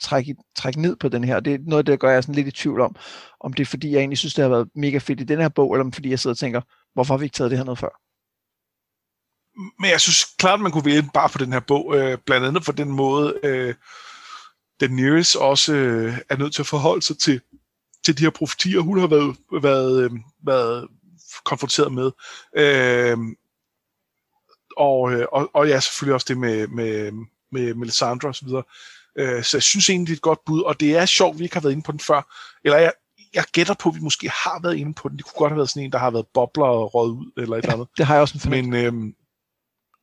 trække, trække ned på den her. Det er noget, der gør jeg sådan lidt i tvivl om, om det er fordi, jeg egentlig synes, det har været mega fedt i den her bog, eller om fordi jeg sidder og tænker, hvorfor har vi ikke taget det her noget før? men jeg synes klart, man kunne vælge bare for den her bog, øh, blandt andet for den måde, øh, Daenerys også øh, er nødt til at forholde sig til, til de her profetier, hun har været, været, øh, været konfronteret med. Øh, og, øh, og, og ja, selvfølgelig også det med, med, med Melisandre osv. Øh, så jeg synes egentlig, det er et godt bud, og det er sjovt, at vi ikke har været inde på den før. Eller jeg, jeg gætter på, at vi måske har været inde på den. Det kunne godt have været sådan en, der har været bobler og røget ud, eller et ja, eller andet. det har jeg også en fornemmelse. Men, øhm,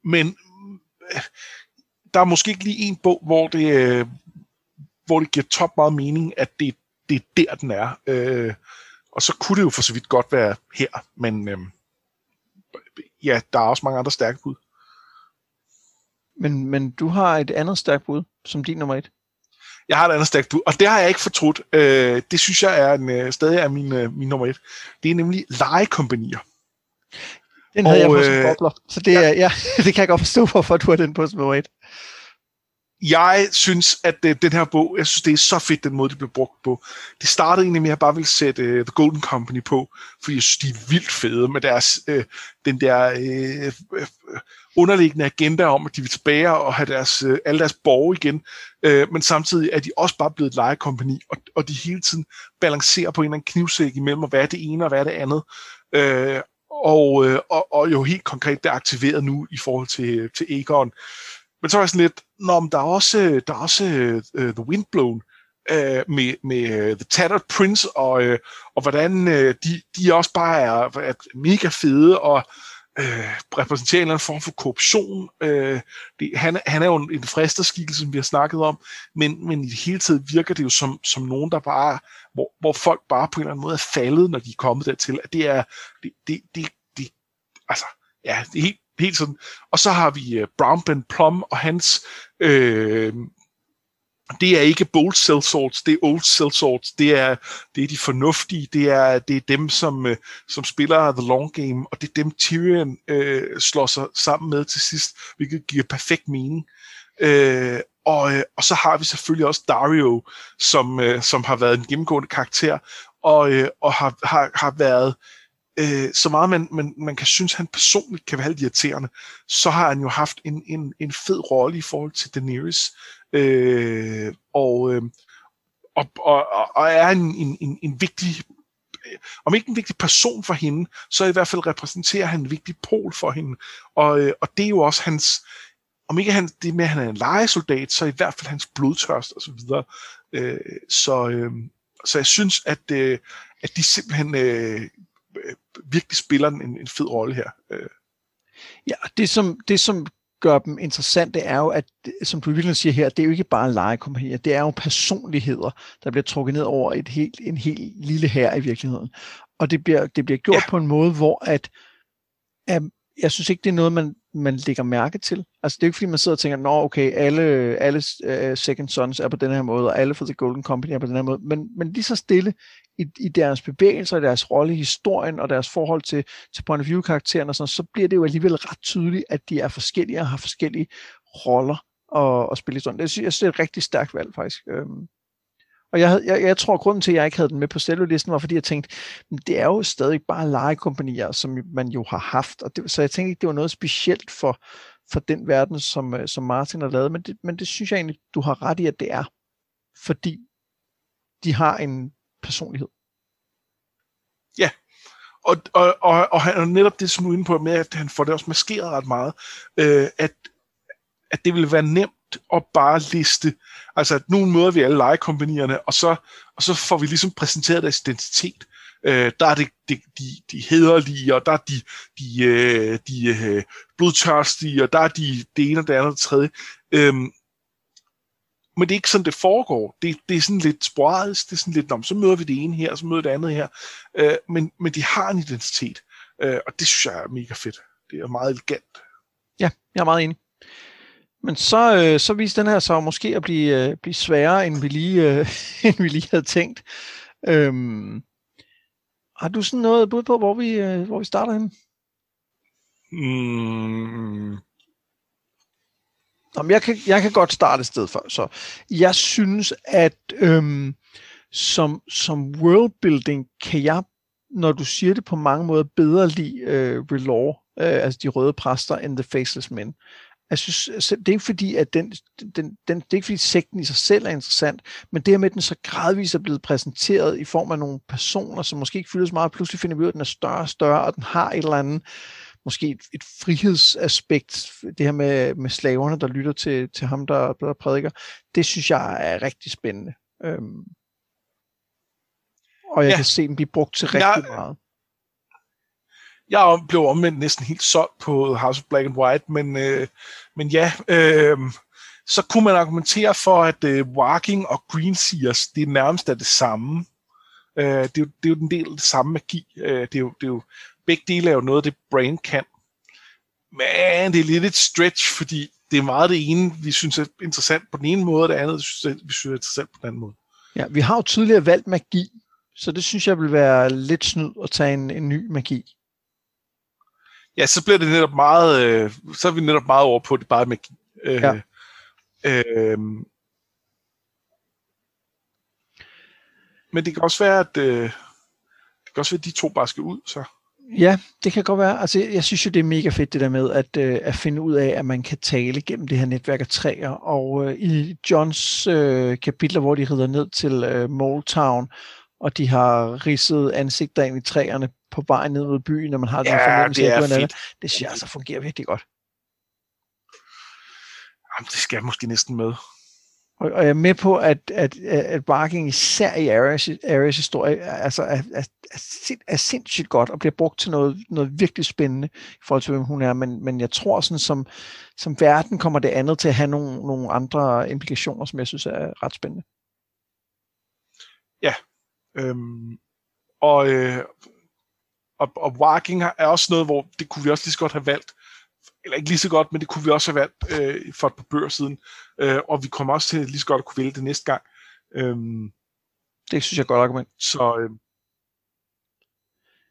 men øh, der er måske ikke lige en bog, hvor det, øh, hvor det giver top meget mening, at det, det er der, den er. Øh, og så kunne det jo for så vidt godt være her, men øh, ja, der er også mange andre stærke bud. Men, men du har et andet stærkt bud, som din nummer et. Jeg har et andet stærkt bud, og det har jeg ikke fortrudt. Øh, det synes jeg er en, øh, stadig er min, øh, min nummer et. Det er nemlig legekompanier. Den havde Og, jeg på som bobler, så det, ja. ja, <laughs> det kan jeg godt forstå, hvorfor du har den på som nummer et jeg synes, at øh, den her bog, jeg synes, det er så fedt, den måde, det blev brugt på. Det startede egentlig med, at jeg bare ville sætte uh, The Golden Company på, fordi jeg synes, de er vildt fede med deres, øh, den der øh, øh, underliggende agenda om, at de vil tilbage og have deres, øh, alle deres borgere igen. Øh, men samtidig er de også bare blevet et lejekompani, og, og de hele tiden balancerer på en eller anden knivsæk imellem, og hvad er det ene og hvad er det andet. Øh, og, øh, og, og jo helt konkret, det er aktiveret nu i forhold til, til Aegon. Men så er jeg sådan lidt, Nå, men der er også, der er også uh, The Windblown uh, øh, med, med uh, The Tattered Prince, og, uh, og hvordan uh, de, de også bare er, er mega fede, og uh, repræsenterer en eller anden form for korruption. Uh, det, han, han er jo en, en fristerskikkelse, som vi har snakket om, men, men i det hele taget virker det jo som, som nogen, der bare, hvor, hvor folk bare på en eller anden måde er faldet, når de er kommet dertil. At det er, det, det, det, det altså, ja, det er helt hele tiden. Og så har vi uh, Brown Ben Plum og hans... Øh, det er ikke bold sellswords, det er old cell sorts, det er, det er de fornuftige, det er, det er dem, som, øh, som spiller the long game, og det er dem Tyrion øh, slår sig sammen med til sidst, hvilket giver perfekt mening. Øh, og, øh, og så har vi selvfølgelig også Dario, som, øh, som har været en gennemgående karakter, og, øh, og har, har, har været øh, øh, så meget man, man, man kan synes, han personligt kan være lidt irriterende, så har han jo haft en, en, en fed rolle i forhold til Daenerys. Øh, og, øh, og, og, og er en, en, en, en vigtig, øh, om ikke en vigtig person for hende, så i hvert fald repræsenterer han en vigtig pol for hende. Og, øh, og det er jo også hans, om ikke han, det med, at han er en legesoldat, så i hvert fald hans blodtørst og så videre. Øh, så, øh, så jeg synes, at, øh, at de simpelthen øh, virkelig spiller en, en fed rolle her. Øh. Ja, det som, det som gør dem interessante er jo, at som du virkelig siger her, det er jo ikke bare legekompanier, det er jo personligheder, der bliver trukket ned over et helt, en helt lille her i virkeligheden. Og det bliver, det bliver gjort ja. på en måde, hvor at, at jeg synes ikke, det er noget, man, man lægger mærke til. Altså, det er jo ikke, fordi man sidder og tænker, nå, okay, alle, alle uh, Second Sons er på den her måde, og alle for The Golden Company er på den her måde, men, men lige så stille i, i deres bevægelser, i deres rolle i historien, og deres forhold til, til point of view-karakteren, og sådan, så bliver det jo alligevel ret tydeligt, at de er forskellige og har forskellige roller at, at spille i historien. Det synes jeg synes, det er et rigtig stærkt valg, faktisk. Øhm, og jeg, jeg, jeg tror, at grunden til, at jeg ikke havde den med på cellulisten, var, fordi jeg tænkte, det er jo stadig bare legekompanier, som man jo har haft. Og det, så jeg tænkte ikke, det var noget specielt for, for den verden, som, øh, som Martin har lavet. Men det, men det synes jeg egentlig, du har ret i, at det er. Fordi de har en personlighed. Ja, og, og, og, og han er netop det, som du er inde på, med at han får det også maskeret ret meget, øh, at, at det vil være nemt at bare liste, altså at nu møder vi alle legekompanierne, og så, og så får vi ligesom præsenteret deres identitet. Øh, der er det, det, de, de hederlige, og der er de, de, øh, de øh, blodtørstige, og der er de, det ene og det andet og det tredje. Øhm, men det er ikke sådan, det foregår. Det, det er sådan lidt sporadisk. Det er sådan lidt, om så møder vi det ene her, så møder vi det andet her. Øh, men, men de har en identitet, øh, og det synes jeg er mega fedt. Det er meget elegant. Ja, jeg er meget enig. Men så, øh, så viste den her så måske at blive, øh, blive sværere, end vi lige, øh, <laughs> end vi lige havde tænkt. Øhm, har du sådan noget bud på, hvor vi, øh, hvor vi starter henne? Mm. Jamen, jeg, kan, jeg kan godt starte et sted for. Så jeg synes, at øhm, som, som worldbuilding kan jeg, når du siger det på mange måder, bedre lide øh, Relore øh, altså de røde præster, end The Faceless Men. Jeg synes, det er ikke fordi, at den, den, den, det er ikke fordi sekten i sig selv er interessant, men det her med, at den så gradvist er blevet præsenteret i form af nogle personer, som måske ikke fyldes meget, pludselig finder vi ud af, at den er større og større, og den har et eller andet, måske et, et frihedsaspekt, det her med, med slaverne, der lytter til, til ham, der, der prædiker, det synes jeg er rigtig spændende. Øhm, og jeg ja. kan se dem blive brugt til rigtig ja. meget jeg blev omvendt næsten helt solgt på House of Black and White, men, øh, men ja, øh, så kunne man argumentere for, at øh, Walking og Green Seers, det er nærmest er det samme. Øh, det, er jo, det er jo en del af det samme magi. Øh, det, er jo, det er jo, begge dele er jo noget, det Brain kan. Men det er lidt et stretch, fordi det er meget det ene, vi synes er interessant på den ene måde, og det andet, vi synes er interessant på den anden måde. Ja, vi har jo tidligere valgt magi, så det synes jeg vil være lidt snyd at tage en, en ny magi ja, så bliver det netop meget, øh, så er vi netop meget over på det bare magi. Øh, ja. øh, men det kan også være, at øh, det kan også være, at de to bare skal ud, så. Ja, det kan godt være. Altså, jeg synes jo, det er mega fedt det der med at, øh, at finde ud af, at man kan tale gennem det her netværk af træer. Og øh, i Johns øh, kapitler, hvor de rider ned til øh, Moletown, og de har ridset ansigter ind i træerne på vejen ned mod byen, når man har ja, den fornemmelse det er af, det, det synes jeg altså fungerer virkelig godt. Jamen, det skal jeg måske næsten med. Og, og jeg er med på, at, at, at Barking især i Ares, Ares historie altså er, er, er, er sindssygt godt og bliver brugt til noget, noget virkelig spændende i forhold til, hvem hun er. Men, men jeg tror, sådan som, som verden kommer det andet til at have nogle, nogle andre implikationer, som jeg synes er ret spændende. Øhm, og øh, og, og Walking er også noget, hvor det kunne vi også lige så godt have valgt. Eller ikke lige så godt, men det kunne vi også have valgt øh, for et par bøger siden. Øh, og vi kommer også til lige så godt at kunne vælge det næste gang. Øhm, det synes jeg er et godt argument. Så, øh,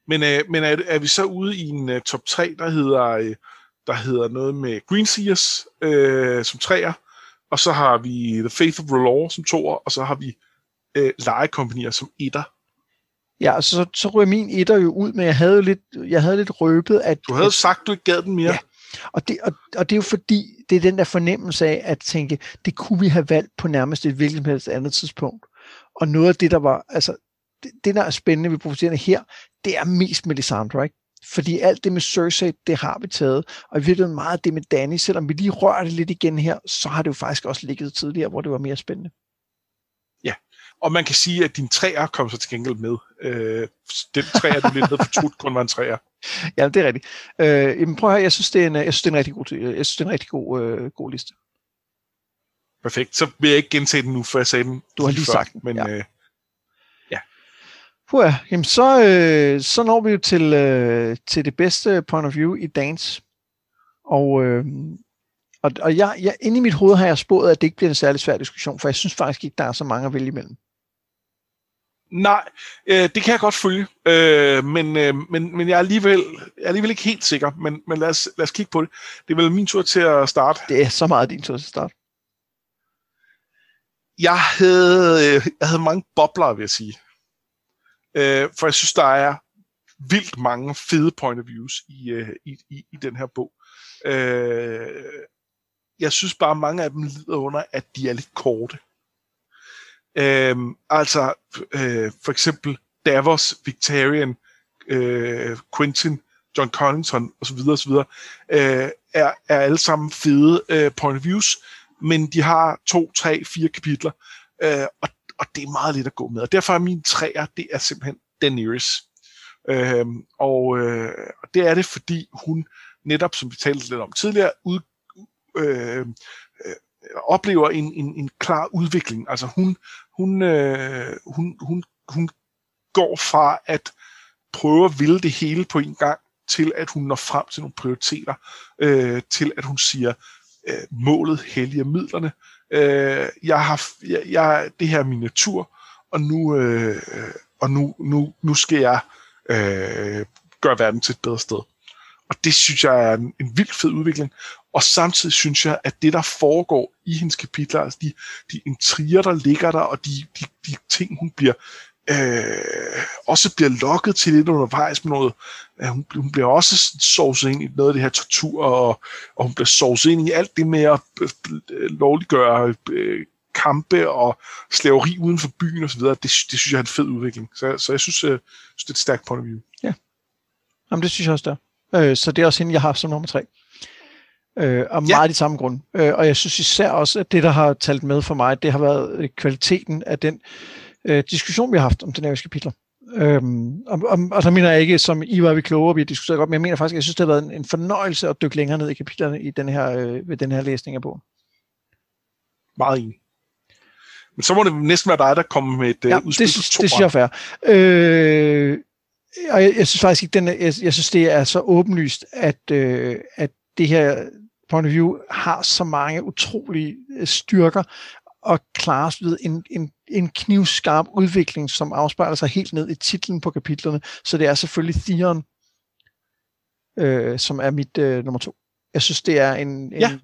men øh, men er, er vi så ude i en uh, top 3, der hedder, øh, der hedder noget med Green Sears øh, som træer, og så har vi The Faith of R'hllor som toer, og så har vi øh, lejekompanier som etter. Ja, så, så ryger min etter jo ud, men jeg havde lidt, jeg havde lidt røbet, at... Du havde at, sagt, du ikke gad den mere. Ja, og det, og, og det er jo fordi, det er den der fornemmelse af at tænke, det kunne vi have valgt på nærmest et hvilket helst andet tidspunkt. Og noget af det, der var, altså, det, det der er spændende ved profeterende her, det er mest Melisandre, ikke? Fordi alt det med Cersei, det har vi taget. Og i virkeligheden meget det med Danny, selvom vi lige rører det lidt igen her, så har det jo faktisk også ligget tidligere, hvor det var mere spændende. Og man kan sige, at din træer kom så til gengæld med. Øh, den træer, du lidt havde fortrudt, kun var en træer. <laughs> Ja, det er rigtigt. Øh, jamen prøv at høre, jeg synes, det er en, jeg synes, det er en rigtig god, jeg synes, det er en rigtig god, øh, god liste. Perfekt. Så vil jeg ikke gentage den nu, for jeg sagde den Du har lige før, sagt den, men ja. Øh, ja. Puh, ja. Jamen, så, øh, så når vi jo til, øh, til det bedste point of view i dance. Og, øh, og, og jeg, jeg, inde i mit hoved har jeg spået, at det ikke bliver en særlig svær diskussion, for jeg synes faktisk ikke, der er så mange at vælge imellem. Nej, øh, det kan jeg godt følge, øh, men, øh, men, men jeg, er alligevel, jeg er alligevel ikke helt sikker, men, men lad, os, lad os kigge på det. Det er vel min tur til at starte. Det er så meget din tur til at starte. Jeg havde, øh, jeg havde mange bobler, vil jeg sige. Øh, for jeg synes, der er vildt mange fede point of views i, øh, i, i, i den her bog. Øh, jeg synes bare, mange af dem lider under, at de er lidt korte. Øh, altså øh, for eksempel Davos, Victorian, øh, Quentin, John Collinson osv. osv. Øh, er, er alle sammen fede øh, point of views, men de har to, tre, fire kapitler, øh, og, og det er meget lidt at gå med. Og derfor er min træer, det er simpelthen Daenerys. Øhm, øh, og, øh, det er det, fordi hun netop, som vi talte lidt om tidligere, ud, øh, øh, oplever en, en, en klar udvikling. Altså hun, hun, øh, hun, hun, hun går fra at prøve at ville det hele på en gang, til at hun når frem til nogle prioriteter, øh, til at hun siger, øh, målet helliger midlerne. Øh, jeg har, jeg, jeg, det her er min natur, og nu, øh, og nu, nu, nu skal jeg øh, gøre verden til et bedre sted. Og det synes jeg er en, en vildt fed udvikling. Og samtidig synes jeg, at det, der foregår i hendes kapitler, altså de, de intriger, der ligger der, og de, de, de ting, hun bliver øh, også bliver lokket til lidt undervejs med noget, at hun, hun bliver også sovset ind i noget af det her tortur, og, og hun bliver sovset ind i alt det med at øh, øh, lovliggøre øh, kampe og slaveri uden for byen osv. Det, det synes jeg er en fed udvikling. Så, så jeg synes, øh, synes, det er et stærkt point of view. Ja, Jamen, det synes jeg også, der. Øh, så det er også hende, jeg har som nummer tre. Øh, og meget ja. de samme grunde. Øh, og jeg synes især også, at det, der har talt med for mig, det har været kvaliteten af den øh, diskussion, vi har haft om dynamiske kapitler. Øhm, og, og, og der mener jeg ikke, som I var vi klogere, vi har diskuteret godt, men jeg mener faktisk, jeg synes, det har været en, en fornøjelse at dykke længere ned i kapitlerne i den her, øh, ved den her læsning af bogen. Meget enig. Men så må det næsten være dig, der kommer med et øh, ja, udspil det, det, det synes jeg er fair. Øh, og jeg, jeg synes faktisk ikke, den er, jeg, jeg synes, det er så åbenlyst, at, øh, at det her point of view har så mange utrolige øh, styrker, og klares ved en, en, en knivskarp udvikling, som afspejler sig helt ned i titlen på kapitlerne. Så det er selvfølgelig Theon, øh, som er mit øh, nummer to. Jeg synes, det er en, en, ja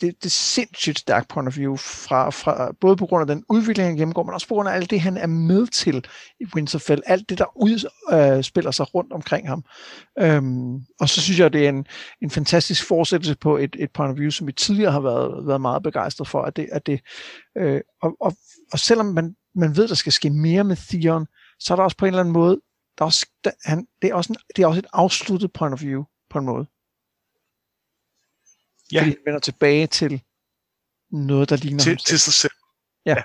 det, det sindssygt stærkt point of view, fra, fra, både på grund af den udvikling, han gennemgår, men også på grund af alt det, han er med til i Winterfell, alt det, der udspiller øh, sig rundt omkring ham. Øhm, og så synes jeg, det er en, en fantastisk fortsættelse på et, et point of view, som vi tidligere har været, været meget begejstret for, at det, at det øh, og, og, og selvom man, man ved, der skal ske mere med Theon, så er der også på en eller anden måde, der er også, der, han, det, er også en, det er også et afsluttet point of view, på en måde. Ja. Fordi han vender tilbage til noget, der ligner til, ham selv. til sig selv. Ja. ja.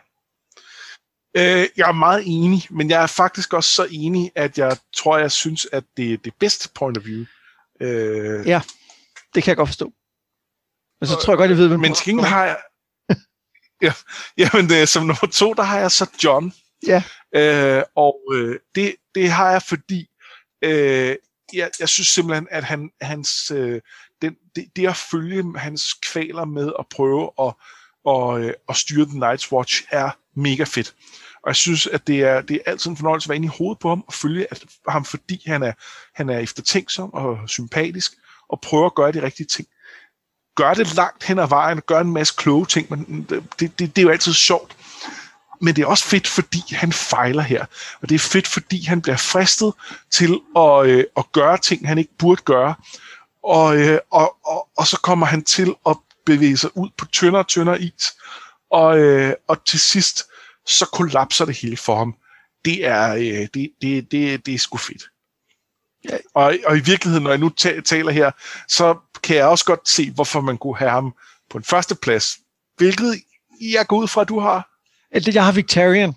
Øh, jeg er meget enig, men jeg er faktisk også så enig, at jeg tror, jeg synes, at det er det bedste point of view. Øh, ja, det kan jeg godt forstå. Men så tror jeg godt, jeg ved, hvem Men til har jeg... <laughs> ja, jamen, det, som nummer to, der har jeg så John. Ja. Øh, og øh, det, det har jeg, fordi øh, jeg, jeg synes simpelthen, at han, hans, øh, den, det, det at følge hans kvaler med at prøve at, og, øh, at styre The Night's Watch er mega fedt. Og jeg synes, at det er, det er altid en fornøjelse at være inde i hovedet på ham og følge at, ham, fordi han er, han er eftertænksom og sympatisk og prøver at gøre de rigtige ting. Gør det langt hen ad vejen og gør en masse kloge ting, men det, det, det er jo altid sjovt. Men det er også fedt, fordi han fejler her. Og det er fedt, fordi han bliver fristet til at, øh, at gøre ting, han ikke burde gøre og, øh, og, og, og så kommer han til at bevæge sig ud på tyndere og tyndere is, og, øh, og til sidst, så kollapser det hele for ham. Det er, øh, det, det, det, det er sgu fedt. Ja. Og, og i virkeligheden, når jeg nu taler her, så kan jeg også godt se, hvorfor man kunne have ham på en første plads. Hvilket jeg går ud fra, at du har. Jeg har Victorian.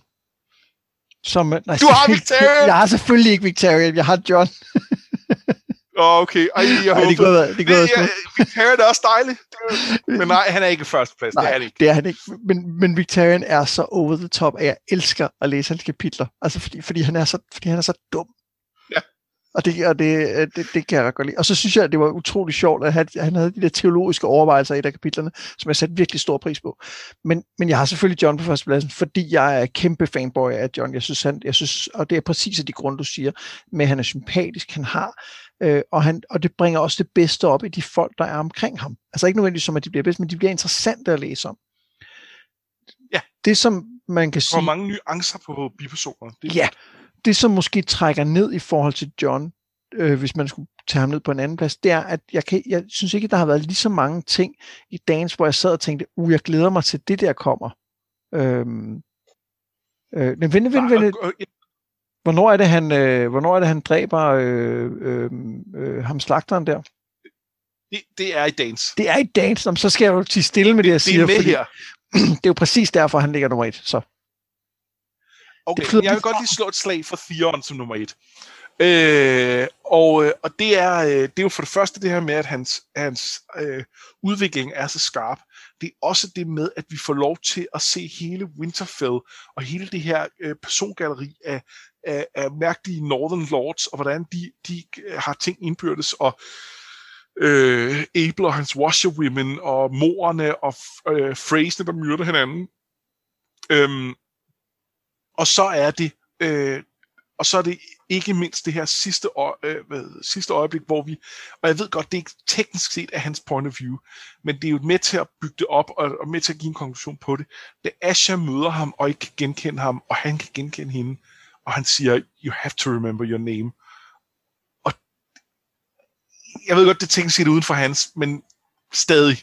Som, nej, du har <laughs> Victorian? Jeg har selvfølgelig ikke Victorian, jeg har John. Åh, oh, okay. Ej, jeg Ej, det går det, det, ja, Victorian er også dejlig. Men nej, han er ikke første plads. Nej, det er han ikke. Det er han ikke. Men, men Victorian er så over the top, at jeg elsker at læse hans kapitler. Altså fordi, fordi, han, er så, fordi han er så dum. Og det, og det, det, det kan jeg godt lide. Og så synes jeg, at det var utrolig sjovt, at han, han havde de der teologiske overvejelser i et af kapitlerne, som jeg satte virkelig stor pris på. Men, men jeg har selvfølgelig John på førstepladsen, fordi jeg er kæmpe fanboy af John. Jeg synes, han, jeg synes, og det er præcis af de grunde, du siger, med at han er sympatisk, han har Øh, og, han, og det bringer også det bedste op i de folk, der er omkring ham. Altså ikke nødvendigvis som, at de bliver bedst, men de bliver interessante at læse om. Ja. Det, som man kan sige... Hvor mange nuancer på bipersoner. Det ja. Det, som måske trækker ned i forhold til John, øh, hvis man skulle tage ham ned på en anden plads, det er, at jeg, kan, jeg synes ikke, der har været lige så mange ting i dagens, hvor jeg sad og tænkte, uh, jeg glæder mig til, det der kommer. Øhm, øh, men vente, vente, vente. Hvornår er det, han, øh, hvornår er det, han dræber øh, øh, øh, ham slagteren der? Det, det er i dagens. Det er i dagens. Så skal jeg jo sige stille med det, jeg siger. Det er med her. <clears throat> det er jo præcis derfor, han ligger nummer et. Så. Okay, jeg vil godt lige slå et slag for Theon som nummer et. Øh, og, øh, og det er, øh, det er jo for det første det her med, at hans, hans øh, udvikling er så skarp. Det er også det med, at vi får lov til at se hele Winterfell og hele det her øh, persongalleri af, af, af mærkelige Northern Lords, og hvordan de, de har ting indbyrdes, og øh, Abel og hans washerwomen, og morerne, og øh, phrasene, der myrder hinanden. Øhm, og så er det øh, og så er det ikke mindst det her sidste, øh, hvad, sidste øjeblik, hvor vi, og jeg ved godt, det er ikke teknisk set af hans point of view, men det er jo med til at bygge det op, og, og med til at give en konklusion på det. Da Asha møder ham, og ikke kan genkende ham, og han kan genkende hende, og han siger, you have to remember your name. Og jeg ved godt, det tænker sig uden for hans, men stadig.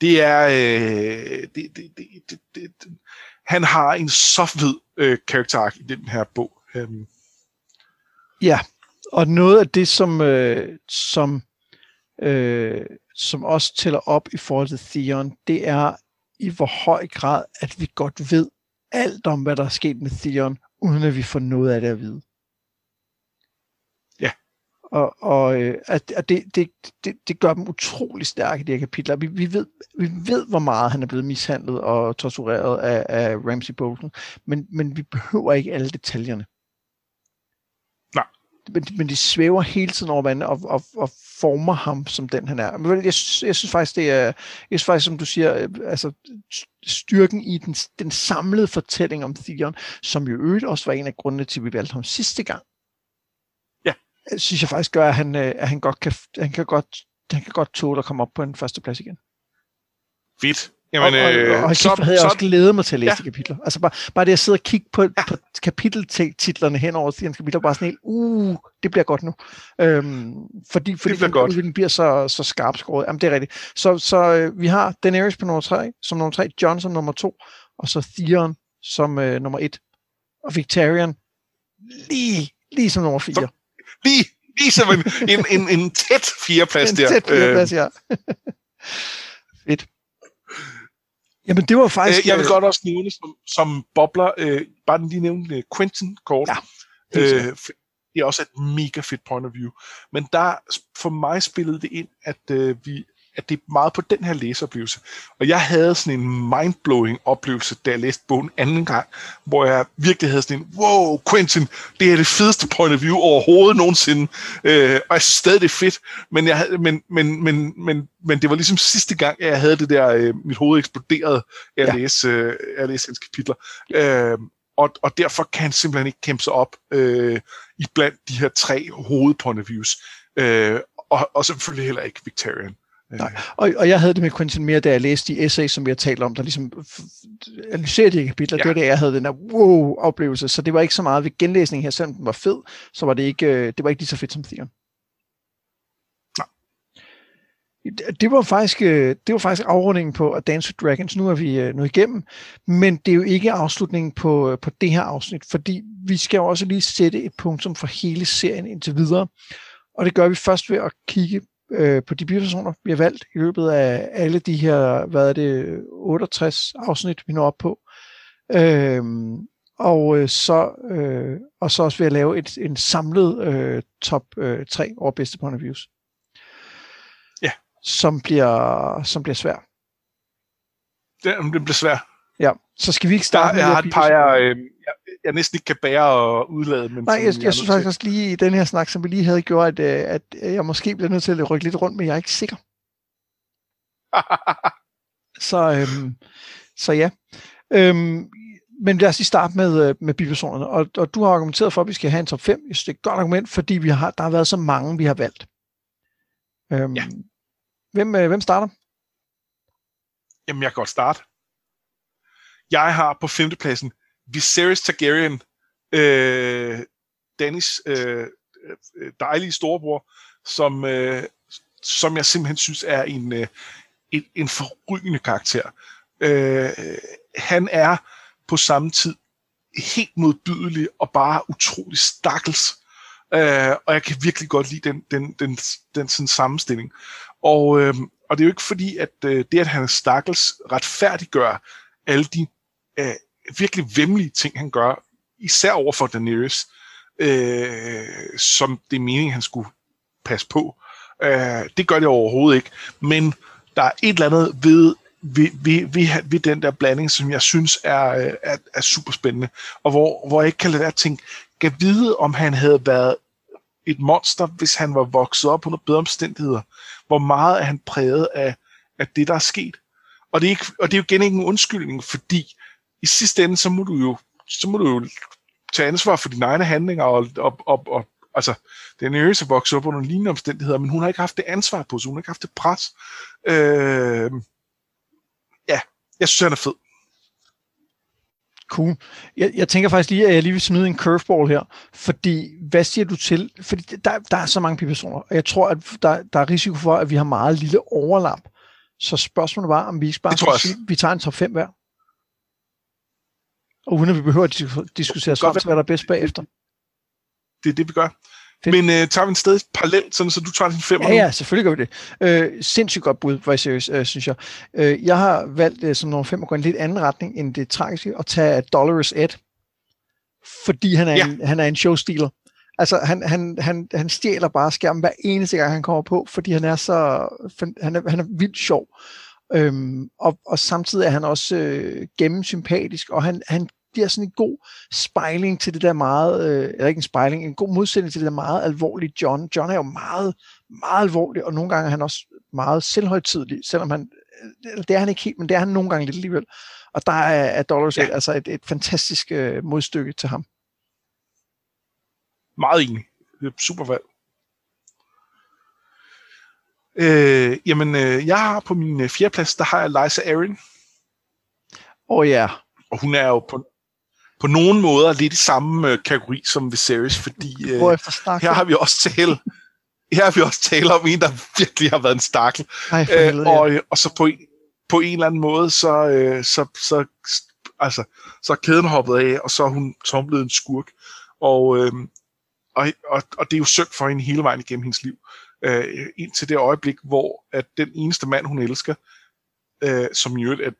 Det er, øh, det, det, det, det, det, det, han har en så fed øh, karakter i den her bog. Øhm. Ja, og noget af det, som, øh, som, øh, som også tæller op i forhold til Theon, det er i hvor høj grad, at vi godt ved alt om, hvad der er sket med Theon, uden at vi får noget af det at vide. Og, og øh, at, at det, det, det, det gør dem utrolig stærke, de her kapitler. Vi, vi, ved, vi ved, hvor meget han er blevet mishandlet og tortureret af, af Ramsey Bolton, men, men vi behøver ikke alle detaljerne men, men de svæver hele tiden over vandet og, og, og former ham som den han er. Men jeg, jeg synes faktisk, det er, jeg synes faktisk, som du siger, øh, altså styrken i den, den samlede fortælling om Theon, som jo øvrigt også var en af grundene til, at vi valgte ham sidste gang. Synes jeg faktisk gør, at han, øh, at han godt kan, han kan godt, han kan godt tåle at komme op på en første plads igen. Fedt. Jamen, og, og, og, og så, havde jeg så, også glædet mig til at læse ja. de kapitler. Altså bare, bare det at sidde og kigge på, ja. på kapiteltitlerne hen over Stians kapitler, bare sådan helt, uh, det bliver godt nu. Øhm, fordi fordi det bliver, den bliver så, så skarp skåret. Jamen, det er rigtigt. Så, så øh, vi har Daenerys på nummer 3, som nummer 3, Jon som nummer 2, og så Theon som øh, nummer 1, og Victorian lige, lige som nummer 4. Så, lige, lige som en, en, en, en tæt fireplads der. En tæt fireplads, øh. ja. <laughs> Fedt. Jamen, det var faktisk... Øh, jeg vil godt også nævne som, som bobler, øh, bare den lige nævne uh, Quentin kort. Ja, det, øh, det er også et mega fedt point of view. Men der, for mig spillede det ind, at øh, vi at det er meget på den her læseoplevelse. Og jeg havde sådan en mindblowing oplevelse, da jeg læste bogen anden gang, hvor jeg virkelig havde sådan en, wow, Quentin, det er det fedeste point of view overhovedet nogensinde. Øh, og jeg synes stadig, det er fedt, men, jeg havde, men, men, men, men, men det var ligesom sidste gang, jeg havde det der, øh, mit hoved eksploderede af at ja. læse, øh, at læse hans kapitler. Øh, og, og derfor kan han simpelthen ikke kæmpe sig op øh, i blandt de her tre hovedpoint of views. Øh, og, og selvfølgelig heller ikke Victorian. Nej. Og, og jeg havde det med Quentin mere, da jeg læste de essays, som vi har talt om, der ligesom analyserede de kapitler. Ja. Det var det, jeg havde den der wow-oplevelse. Så det var ikke så meget ved genlæsning her, selvom den var fed, så var det ikke, øh, det var ikke lige så fedt som Theon. Det var faktisk, øh, det var faktisk afrundingen på A Dance with Dragons. Nu er vi øh, nu igennem, men det er jo ikke afslutningen på, på det her afsnit, fordi vi skal jo også lige sætte et punktum for hele serien indtil videre. Og det gør vi først ved at kigge øh, på de bipersoner, vi har valgt i løbet af alle de her, hvad er det, 68 afsnit, vi når op på. Øh, og øh, så øh, og så også ved at lave et, en samlet øh, top øh, 3 over bedste point of views. Ja. Som bliver, som bliver svært. Det, det bliver svært. Ja, så skal vi ikke starte der, jeg har et par, jeg, øh, jeg, jeg næsten ikke kan bære at udlade. Men Nej, jeg, jeg, jeg synes faktisk også lige i den her snak, som vi lige havde gjort, at, øh, at jeg måske bliver nødt til at rykke lidt rundt, men jeg er ikke sikker. <laughs> så, øhm, så ja. Øhm, men lad os lige starte med, øh, med bipersonerne. Og, og du har argumenteret for, at vi skal have en top 5. Jeg synes, det er et godt argument, fordi vi har, der har været så mange, vi har valgt. Øhm, ja. hvem, øh, hvem starter? Jamen, jeg kan godt starte. Jeg har på femtepladsen Viserys Targaryen, øh, Dannys øh, øh, dejlige storebror, som, øh, som jeg simpelthen synes er en, øh, en, en forrygende karakter. Øh, han er på samme tid helt modbydelig og bare utrolig stakkels. Øh, og jeg kan virkelig godt lide den, den, den, den sådan sammenstilling. Og, øh, og det er jo ikke fordi, at øh, det, at han er stakkels, retfærdiggør alle de øh, virkelig vemmelige ting, han gør, især over for Daenerys, øh, som det er meningen, han skulle passe på. Øh, det gør det overhovedet ikke, men der er et eller andet ved, ved, ved, ved, ved den der blanding, som jeg synes er, øh, er, er super spændende, og hvor, hvor jeg ikke kan lade være at tænke, kan vide, om han havde været et monster, hvis han var vokset op under bedre omstændigheder. Hvor meget er han præget af, af det, der er sket. Og det er, ikke, og det er jo igen ikke en undskyldning, fordi i sidste ende, så må du jo, så må du jo tage ansvar for dine egne handlinger, og, og, og, og altså, den er jo vokset op under lignende omstændigheder, men hun har ikke haft det ansvar på sig, hun har ikke haft det pres. Øh, ja, jeg synes, han er fed. Cool. Jeg, jeg tænker faktisk lige, at jeg lige vil smide en curveball her, fordi hvad siger du til, fordi der, der er så mange personer, og jeg tror, at der, der er risiko for, at vi har meget lille overlap. Så spørgsmålet var, om vi ikke bare skal sige, vi tager en top 5 hver. Og uden at vi behøver at diskutere så hvad der er bedst bagefter. Det er det, vi gør. Fedt. Men øh, tager vi en sted parallelt, sådan, så du tager din femmer Ja, ja, selvfølgelig gør vi det. Øh, sindssygt godt bud, for seriøs, øh, synes jeg. Øh, jeg har valgt øh, som nummer 5 at gå en lidt anden retning end det tragiske, og tage Dolores Ed, fordi han er, ja. en, han er en showstealer. Altså, han, han, han, han stjæler bare skærmen hver eneste gang, han kommer på, fordi han er så han er, han er vildt sjov. Øhm, og, og samtidig er han også øh, gennemsympatisk, og han, han giver sådan en god spejling til det der meget, øh, eller ikke en spejling, en god modsætning til det der meget alvorlige John. John er jo meget, meget alvorlig, og nogle gange er han også meget selvhøjtidlig, selvom han, øh, det er han ikke helt, men det er han nogle gange lidt alligevel. Og der er, er Dollars ja. altså et, et fantastisk øh, modstykke til ham. Meget enig. Er super valg. Øh, jamen, øh, jeg har på min øh, fjerdeplads, der har jeg Liza Aaron. Åh oh, ja. Yeah. Og hun er jo på, på nogen måder lidt i samme øh, kategori som Viserys, fordi øh, her har vi også talt her har vi også talt om en, der virkelig har været en stakkel. Ej, øh, og, og så på, på en eller anden måde, så, øh, så, så, altså, så er kæden hoppet af, og så er hun, så hun blevet en skurk. Og, øh, og, og, og det er jo synd for hende hele vejen igennem hendes liv. Øh, indtil det øjeblik, hvor at den eneste mand, hun elsker, øh, som jo er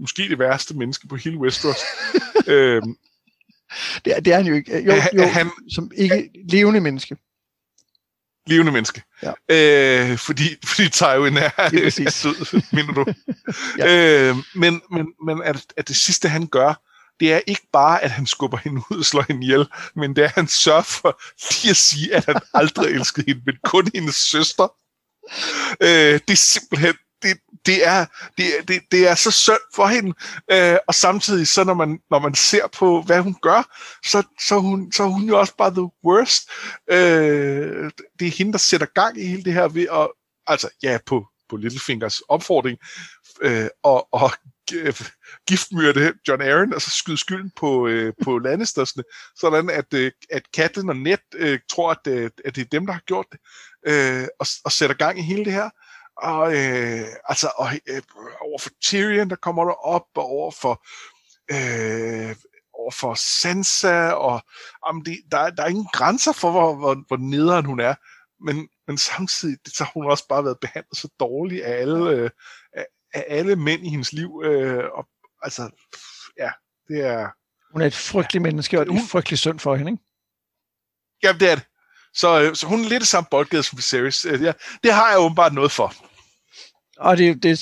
måske det værste menneske på hele Westeros, <laughs> øh, det, er, det er han jo ikke. Jo, jo han, som ikke levende menneske. Levende menneske. Ja. Øh, fordi, fordi Tywin er, er, sød, mener du. <laughs> ja. øh, men men, men at, at det sidste, han gør, det er ikke bare, at han skubber hende ud og slår hende ihjel, men det er, at han sørger for lige at sige, at han aldrig elskede hende, men kun hendes søster. Øh, det er simpelthen, det, det, er, det, det, det er så synd for hende, øh, og samtidig så når man, når man ser på, hvad hun gør, så, så, hun, så er hun jo også bare the worst. Øh, det er hende, der sætter gang i hele det her ved at, altså ja, på, på Littlefingers opfordring, øh, og, og giftmyrde John Aaron, og så skyde skylden på, øh, på <laughs> Lannistersne, sådan at, øh, at Catelyn og Ned øh, tror, at, øh, at det er dem, der har gjort det, øh, og, og sætter gang i hele det her. Og, øh, altså, og, øh, over for Tyrion, der kommer der op, og over for, øh, over for Sansa, og om det, der, der er ingen grænser for, hvor, hvor, hvor nederen hun er, men, men samtidig så har hun også bare været behandlet så dårligt af alle, øh, af, af alle mænd i hendes liv, øh, og altså, ja, det er... Hun er et frygteligt ja, menneske, og det er frygteligt synd for hende, ikke? Ja, det er det. Så, øh, så hun er lidt samme boldgade som Viserys. Øh, ja, det har jeg åbenbart noget for. Og det, det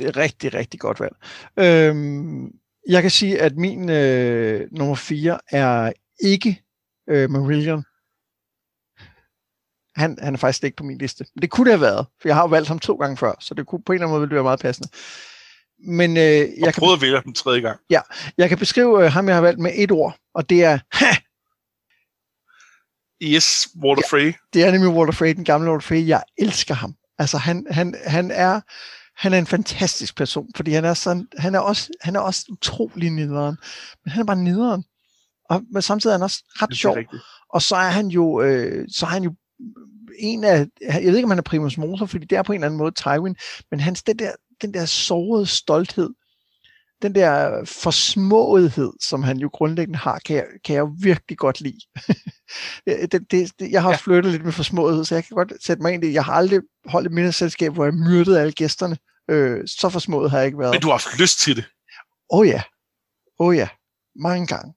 er rigtig, rigtig godt valg. Øhm, jeg kan sige, at min øh, nummer 4 er ikke øh, Marillion. Han, han er faktisk ikke på min liste. Men det kunne det have været, for jeg har jo valgt ham to gange før, så det kunne på en eller anden måde ville være meget passende. Men, øh, jeg og prøvede at vælge dem tredje gang. Ja, jeg kan beskrive øh, ham, jeg har valgt med et ord, og det er <laughs> ha! Yes, Walter Frey. Ja, det er nemlig Walter Frey, den gamle Walter Frey. Jeg elsker ham. Altså, han, han, han er han er en fantastisk person, fordi han er, sådan, han er, også, han er også utrolig nederen. Men han er bare nederen. Og, men samtidig er han også ret sjov. Og så er han jo, øh, så er han jo en af, jeg ved ikke, om han er primus motor, fordi det er på en eller anden måde Tywin, men hans, den der, den der sårede stolthed, den der forsmåethed, som han jo grundlæggende har, kan jeg, kan jeg jo virkelig godt lide. <laughs> det, det, det, jeg har ja. flyttet lidt med forsmåethed, så jeg kan godt sætte mig ind i. Jeg har aldrig holdt et middagsselskab, hvor jeg myrdede alle gæsterne. Øh, så forsmået har jeg ikke været. Men du har haft lyst til det? Åh oh, ja. Åh oh, ja. Mange gange.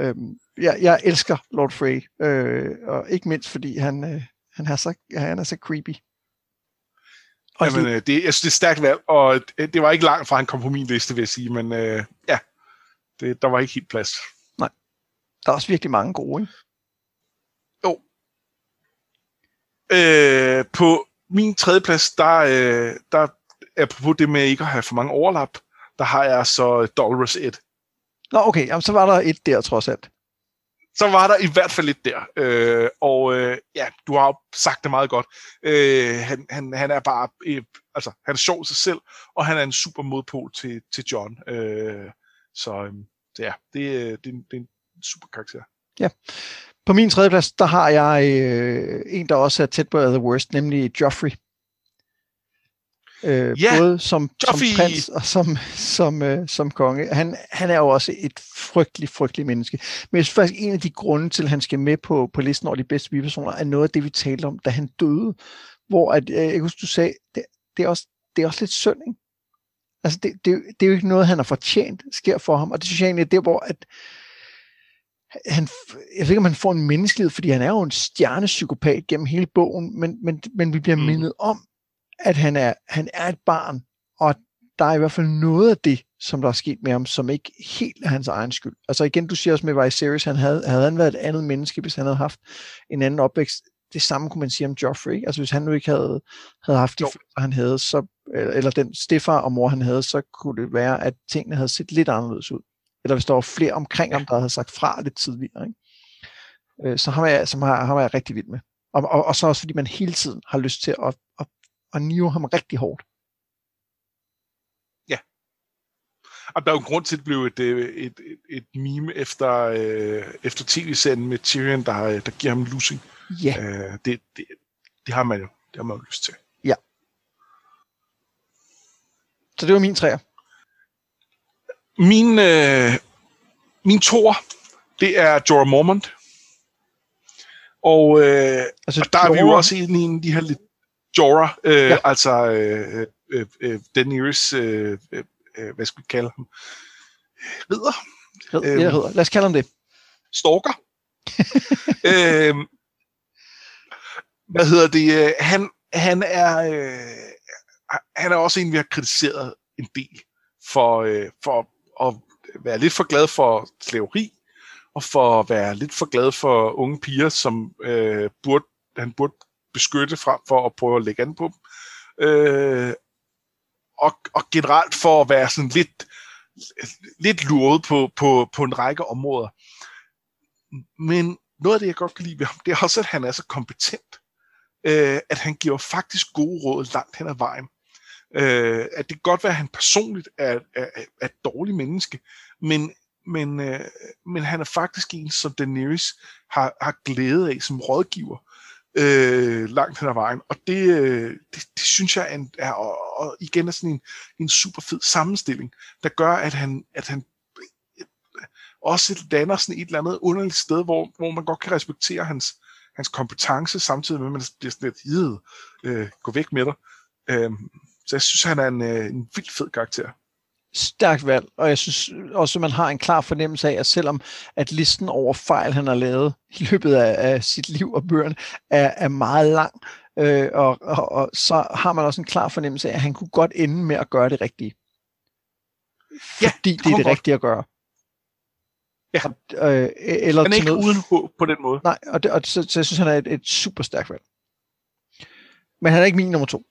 Øhm, jeg, jeg elsker Lord Frey, øh, og ikke mindst fordi han, øh, han, er så, han er så creepy. Og Jamen, det, det, jeg synes, det er stærkt valg, og det, det var ikke langt fra, han kom på min liste, vil jeg sige, men øh, ja, det, der var ikke helt plads. Nej. Der er også virkelig mange gode, ikke? Jo. Øh, på min tredje plads, der, øh, der apropos det med ikke at have for mange overlap, der har jeg så Dolores 1. Nå, okay, Jamen, så var der et der trods alt så var der i hvert fald lidt der. Øh, og øh, ja, du har jo sagt det meget godt. Øh, han, han, han er bare, øh, altså han er sjov sig selv, og han er en super modpol til, til John. Øh, så øh, så ja, det, øh, det, det er en super karakter. Ja. På min tredje plads, der har jeg øh, en, der også er tæt på The Worst, nemlig Joffrey. Øh, Ja, både som, som prins og som, som, øh, som konge. Han, han er jo også et frygteligt, frygteligt menneske. Men jeg synes faktisk, en af de grunde til, at han skal med på, på listen over de bedste bipersoner, er noget af det, vi talte om, da han døde. Hvor at, øh, jeg kan huske, du sagde, det, det, er også, det er også lidt synd, ikke? Altså, det, det, det er jo ikke noget, han har fortjent, sker for ham. Og det synes jeg egentlig er der, hvor at, han, jeg ved ikke, om han får en menneskelighed, fordi han er jo en stjernepsykopat gennem hele bogen, men, men, men vi bliver Mm. mindet om, at han er, han er et barn, og der er i hvert fald noget af det, som der er sket med ham, som ikke helt er hans egen skyld. Altså igen, du siger også med Viserys, han havde, havde han været et andet menneske, hvis han havde haft en anden opvækst. Det samme kunne man sige om Joffrey. Altså hvis han nu ikke havde, havde haft de følelser, han havde, så, eller den stefar og mor, han havde, så kunne det være, at tingene havde set lidt anderledes ud. Eller hvis der var flere omkring ham, der havde sagt fra lidt tidligere. Ikke? Øh, Så ham er, jeg, som har, ham er jeg rigtig vild med. Og, og, og så også fordi man hele tiden har lyst til at, at, at nive ham rigtig hårdt. Og der er jo en grund til, at det blev et, øh, et, et, et meme efter, øh, efter tv-serien med Tyrion, der, øh, der giver ham en losing. Ja, Øh, det, det, det har man jo det har man jo lyst til. så det var min træer. Min, øh, min tor, det er Jorah Mormont. Og, øh, Altså, og der er vi jo Jorah- også inde i en af de her lidt Jorah, øh, Ja. altså øh, øh, øh, Daenerys, øh, øh, øh, hvad skal vi kalde ham? Ridder? Hed, øhm, øhm, hedder. Lad os kalde ham det. Stalker. <laughs> øhm, hvad hedder det? øh, Han, han er øh, han er også en, vi har kritiseret en del for, øh, for at være lidt for glad for slaveri, og for at være lidt for glad for unge piger, som øh, burde, han burde beskytte frem for at prøve at lægge an på dem. Øh, og, og generelt for at være sådan lidt, lidt luret på, på, på en række områder. Men noget af det, jeg godt kan lide ved ham, det er også, at han er så kompetent, øh, at han giver faktisk gode råd langt hen ad vejen. Øh, at det kan godt være, at han personligt er, er, er et dårligt menneske, men, men, øh, men han er faktisk en, som Daenerys har, har glæde af som rådgiver øh, langt hen ad vejen. Og det, øh, det, det synes jeg er, en, er og, og igen er sådan en, en super fed sammenstilling, der gør, at han, at han også lander sådan et eller andet underligt sted, hvor, hvor man godt kan respektere hans, hans kompetence, samtidig med, at man bliver sådan lidt, "Id, øh, gå væk med dig. Øh, så jeg synes, han er en, øh, en vildt fed karakter. Stærkt valg, og jeg synes også, at man har en klar fornemmelse af, at selvom at listen over fejl, han har lavet i løbet af, af sit liv og bøgerne, er, er meget lang, øh, og, og, og så har man også en klar fornemmelse af, at han kunne godt ende med at gøre det rigtige. Ja, Fordi det det, er det rigtige at gøre. Ja. Og, øh, eller Han er ikke noget, uden håb på den måde. Nej, og, det, og så, så jeg synes, han er et, et super stærkt valg. Men han er ikke min nummer to.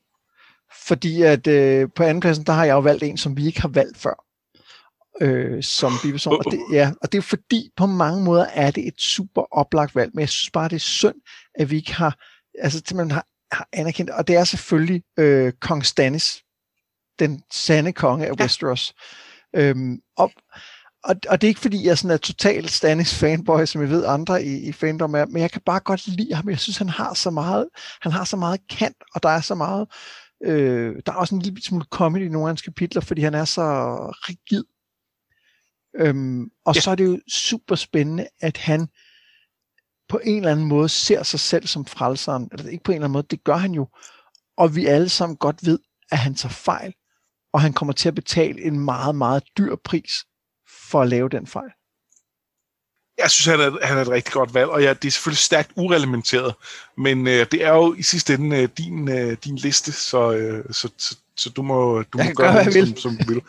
Fordi at øh, på anden pladsen, der har jeg jo valgt en, som vi ikke har valgt før. Øh, som biperson. Og det, ja, og det er fordi, på mange måder er det et super oplagt valg. Men jeg synes bare, det er synd, at vi ikke har, altså simpelthen har, har anerkendt, og det er selvfølgelig øh, kong Stannis, den sande konge af Ja. Westeros. Øhm, og, og, og det er ikke fordi, jeg sådan er total Stannis fanboy, som jeg ved andre i, i fandom er, men jeg kan bare godt lide ham. Jeg synes, han har så meget, han har så meget kant, og der er så meget, øh, der er også en lille smule comedy i nogle af hans kapitler, fordi han er så rigid. Øhm, og Ja. så er det jo super spændende, at han på en eller anden måde ser sig selv som frelseren. Eller ikke på en eller anden måde, det gør han jo. Og vi alle sammen godt ved, at han tager fejl, og han kommer til at betale en meget, meget dyr pris for at lave den fejl. Jeg synes, han er, han er et rigtig godt valg, og ja, det er selvfølgelig stærkt ureglementeret, men øh, det er jo i sidste ende øh, din, øh, din liste, så, øh, så, så, så du må, du må gøre, det, som, som du vil.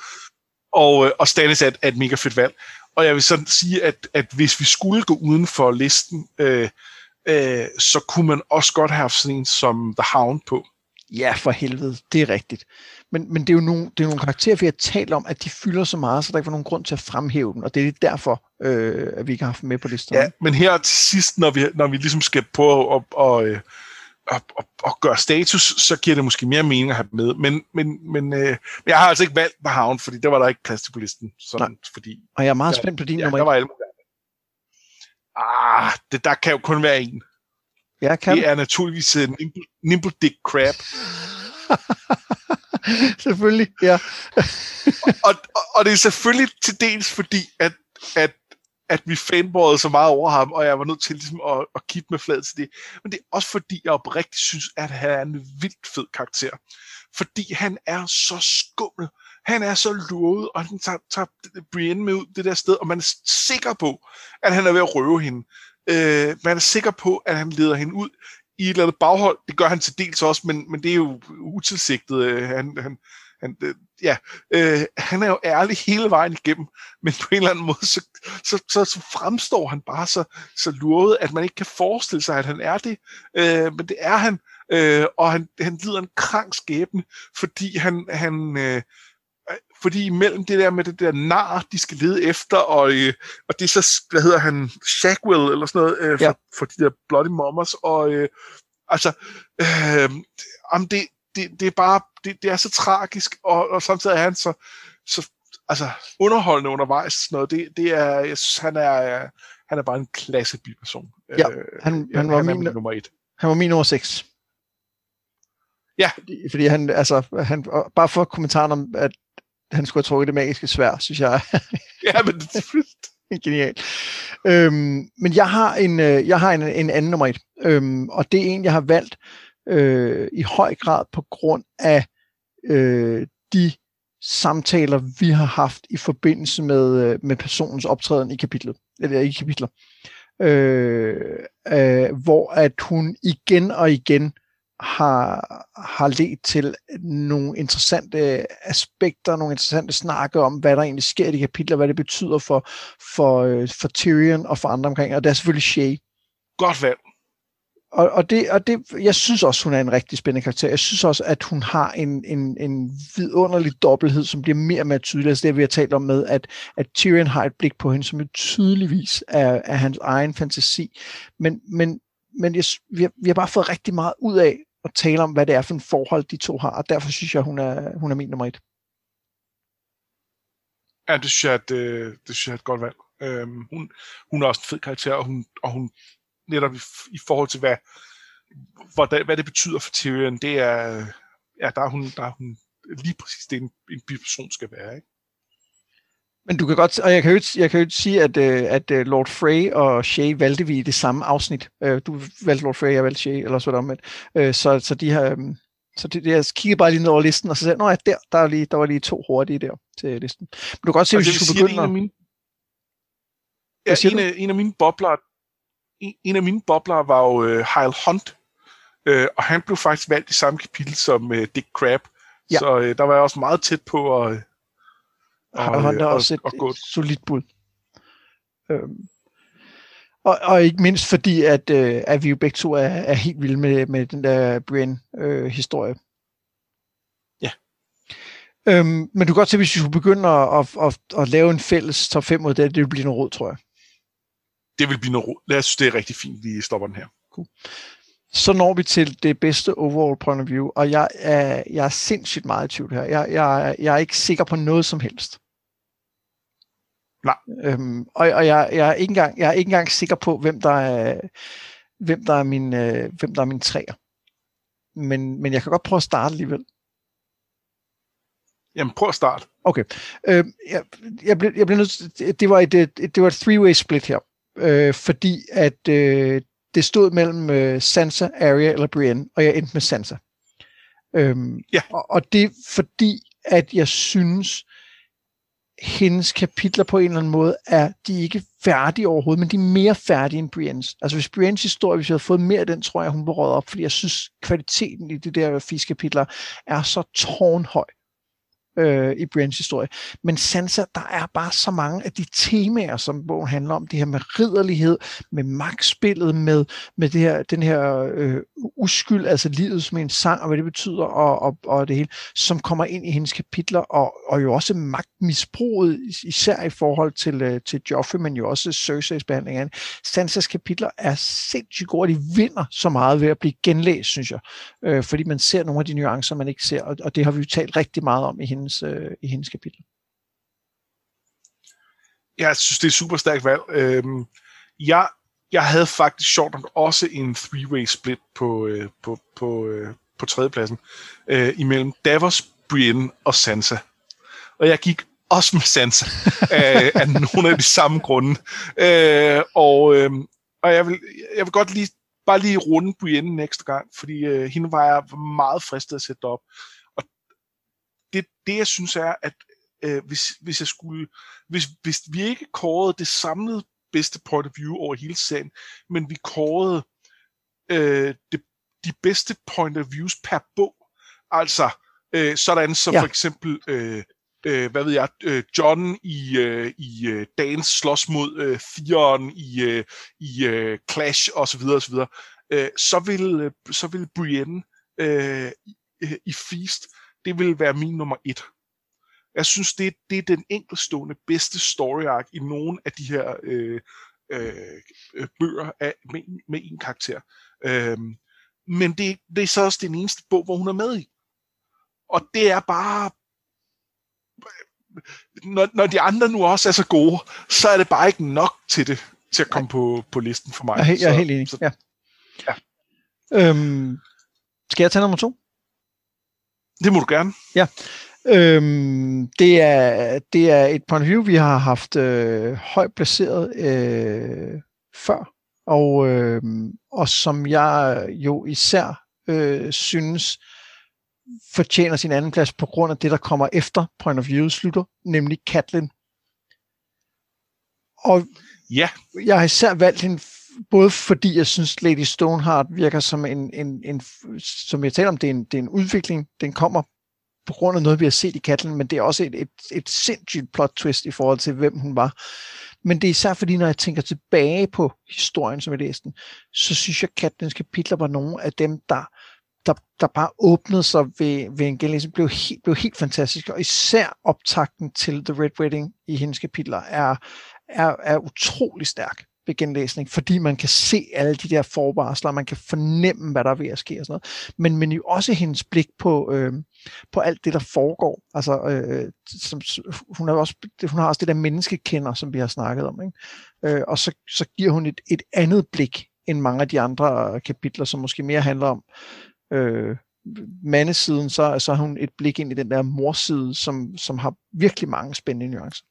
Og, øh, og Stannis er et, er et mega fedt valg. Og jeg vil sådan sige, at, at hvis vi skulle gå uden for listen, øh, øh, så kunne man også godt have haft sådan en som The Hound på. Ja, for helvede, det er rigtigt. Men, men det er jo nogle, det er nogle karakterer, vi har talt om, at de fylder så meget, så der ikke var nogen grund til at fremhæve dem, og det er derfor, øh, at vi ikke har haft dem med på listen. Ja, men her til sidst, når vi, når vi ligesom skal prøve at, at, at, at, at, at gøre status, så giver det måske mere mening at have dem med. Men, men, men, øh, men jeg har altså ikke valgt Bahavn, fordi der var der ikke plads til på listen. Sådan, Nej. fordi, Og jeg er meget spændt på din ja, nummer der var alle Ah, det, der kan jo kun være en. Jeg kan. Det er naturligvis uh, Nimble, Nimble Dick Crab. <laughs> <laughs> Selvfølgelig, ja. <laughs> og, og, og det er selvfølgelig til dels fordi, at, at, at vi fanboyede så meget over ham, og jeg var nødt til ligesom at, at kigge med flad til det. Men det er også fordi, jeg oprigtigt synes, at han er en vildt fed karakter. Fordi han er så skummel. Han er så luret, og han tager, tager Brienne med ud det der sted, og man er sikker på, at han er ved at røve hende. Øh, man er sikker på, at han leder hende ud i et eller andet baghold. Det gør han til dels også, men, men det er jo utilsigtet. Øh, han, han, han, øh, ja, øh, han er jo ærlig hele vejen igennem, men på en eller anden måde, så, så, så, så fremstår han bare så, så luret, at man ikke kan forestille sig, at han er det. Øh, men det er han, øh, og han, han lider en krank skæbne, fordi han, han øh, fordi imellem det der med det der nar, de skal lede efter, og, øh, og det er så, hvad hedder han, Shackwell eller sådan noget, øh, for, Ja. for de der Bloody Mamas, og øh, altså, øh, om det, det, det er bare, det, det er så tragisk, og, og samtidig er han så, så altså, underholdende undervejs, sådan noget. Det, det er, jeg synes, han er, han er bare en klasse biperson. Ja, Øh, han- ja, han var han min- nummer et. Han var min nummer 6. Ja. Fordi, fordi han, altså, han, bare for kommentaren om, at han skulle have trukket det magiske svær, synes jeg <laughs> Ja, men det, er <laughs> genialt. Øhm, men jeg har en, øh, jeg har en, en anden nummer et, øhm, og det er en, jeg har valgt øh, i høj grad på grund af øh, de samtaler, vi har haft i forbindelse med, øh, med personens optræden i kapitlet, eller i kapitler. Øh, øh, hvor at hun igen og igen har, har ledt til nogle interessante aspekter, nogle interessante snakke om, hvad der egentlig sker i de kapitler, hvad det betyder for, for, øh, for Tyrion og for andre omkring, og det er selvfølgelig Shay. godt valg. Og, og, det, og det, jeg synes også, hun er en rigtig spændende karakter. Jeg synes også, at hun har en, en, en vidunderlig dobbelthed, som bliver mere og mere tydelig. Altså det, vi har talt om med, at, at Tyrion har et blik på hende, som jo tydeligvis er, er hans egen fantasi. Men, men, men jeg, vi, har, vi har bare fået rigtig meget ud af at tale om, hvad det er for en forhold, de to har. Og derfor synes jeg, hun er, hun er min nummer et. Ja, det synes jeg, at, øh, det synes jeg er et godt valg. Øhm, hun, hun er også en fed karakter, og hun, og hun netop i, i forhold til, hvad, hvad, hvad det betyder for Tyrion, det er, ja, der er hun, der er hun lige præcis det, en, en biperson skal være. Ikke? Men du kan godt, og jeg kan jo jeg kan jo sige, at, øh, at øh, Lord Frey og Shay valgte vi i det samme afsnit. Øh, Du valgte Lord Frey, jeg valgte Shay, eller så var det omvendt. Øh, Så, så de har, øhm, så det, jeg kiggede bare lige ned over listen, og så sagde jeg, ja, der, der, er lige, der var lige to hurtige der til listen. Men du kan godt se, Og hvis vi skulle sige, at en begynde af at... mine, ja, en, af, en af mine bobler, en, en af mine bobler var jo uh, Heil Hunt, uh, og han blev faktisk valgt i samme kapitel som uh, Dick Crab, Ja. så uh, der var jeg også meget tæt på at, Og han er og- også et, og et solidt bud. Øhm, og, og ikke mindst fordi, at, øh, at vi jo begge to er, er helt vilde med, med den der Brian-historie. Ja. Øhm, men du kan godt se, hvis vi skulle begynde at, at, at, at lave en fælles top 5 mod det, det ville blive noget råd, tror jeg. det vil blive noget råd. Jeg synes, det er rigtig fint, vi stopper den her. Så når vi til det bedste overall point of view, og jeg er, jeg er sindssygt meget i tvivl her. Jeg, jeg, jeg er ikke sikker på noget som helst. Nej. Øhm, og og jeg, jeg, er ikke engang, jeg er ikke engang sikker på, hvem der er, hvem der er min, øh, hvem der er min træer. Men, men jeg kan godt prøve at starte alligevel. Jamen, prøv at starte. Okay. Øh, jeg, jeg, blev, jeg blev nødt til, det var et, et, det var et three-way split her, øh, fordi at øh, det stod mellem øh, Sansa, Arya eller Brienne, og jeg endte med Sansa. Øhm, Ja. og, og det er fordi, at jeg synes, hendes kapitler på en eller anden måde er, de er ikke færdige overhovedet, men de er mere færdige end Briennes. Altså hvis Briennes historie, hvis jeg havde fået mere af den, tror jeg, hun var røget op, fordi jeg synes, kvaliteten i de der fis kapitler er så tårnhøj øh, i Briens historie. Men Sansa, der er bare så mange af de temaer, som bogen handler om. Det her med ridderlighed, med magtspillet, med, med det her, den her øh, uskyld, altså livet som en sang, og hvad det betyder, og, og, og det hele, som kommer ind i hendes kapitler, og, og jo også magtmisbruget, især i forhold til, øh, til Joffrey, men jo også Cerseis behandling af Sansas kapitler er sindssygt gode, og de vinder så meget ved at blive genlæst, synes jeg. Øh, fordi man ser nogle af de nuancer, man ikke ser, og, og det har vi jo talt rigtig meget om i hendes, øh, i hendes kapitel. Jeg synes, det er et super stærkt valg. Øhm, jeg, jeg havde faktisk sjovt nok også en three-way split på, øh, på, på, øh, på tredjepladsen øh, imellem Davos, Brienne og Sansa. Og jeg gik også med Sansa <laughs> af, af nogle af de samme grunde. Øh, og øh, og jeg, vil, jeg vil godt lige bare lige runde Brienne næste gang, fordi øh, hende var jeg meget fristet at sætte op. Det, det jeg synes er, at øh, hvis, hvis jeg skulle, hvis, hvis vi ikke kårede det samlede bedste point of view over hele serien, men vi kårede øh, det, de bedste point of views per bog, altså øh, sådan som ja. for eksempel øh, øh, hvad ved jeg, øh, John i, øh, i øh, Dans slås mod øh, Theon i, øh, i øh, Clash osv. osv., øh, så vil, øh, så vil Brienne øh, i, i Feast, det vil være min nummer et. Jeg synes, det, det er den enkeltstående bedste story arc i nogle af de her øh, øh, bøger af, med, med en karakter. Øh, men det, det er så også den eneste bog, hvor hun er med i. Og det er bare når, når de andre nu også er så gode, så er det bare ikke nok til det, til at komme på, på listen for mig. Jeg jeg er helt enig, så, ja. ja. Øhm, skal jeg tage nummer to? Det må du gerne. Ja. Øhm, det, er, det er et point of view, vi har haft øh, højt placeret øh, før, og, øh, og som jeg jo især øh, synes fortjener sin anden plads på grund af det, der kommer efter Point of View slutter, nemlig Katlin. Og ja. jeg har især valgt hende, både fordi jeg synes, Lady Stoneheart virker som en, en, en som jeg taler om, det er, en, det er en udvikling, den kommer på grund af noget, vi har set i Katlen, men det er også et, et, et sindssygt plot twist i forhold til, hvem hun var. Men det er især fordi, når jeg tænker tilbage på historien, som jeg læste den, så synes jeg, at Katlins kapitler var nogle af dem, der der, der bare åbnede sig ved, ved en genlæsning, blev helt, blev helt fantastisk, og især optakten til The Red Wedding i hendes kapitler er, er, er utrolig stærk genlæsning, fordi man kan se alle de der forvarsler, man kan fornemme, hvad der er ved at ske og sådan noget. Men, men jo også hendes blik på, øh, på alt det, der foregår. Altså, øh, som, hun, har også, hun har også det der menneskekender, som vi har snakket om. Ikke? Øh, og så, så giver hun et, et andet blik end mange af de andre kapitler, som måske mere handler om, øh, mandesiden, så, så har hun et blik ind i den der morside, som, som har virkelig mange spændende nuancer.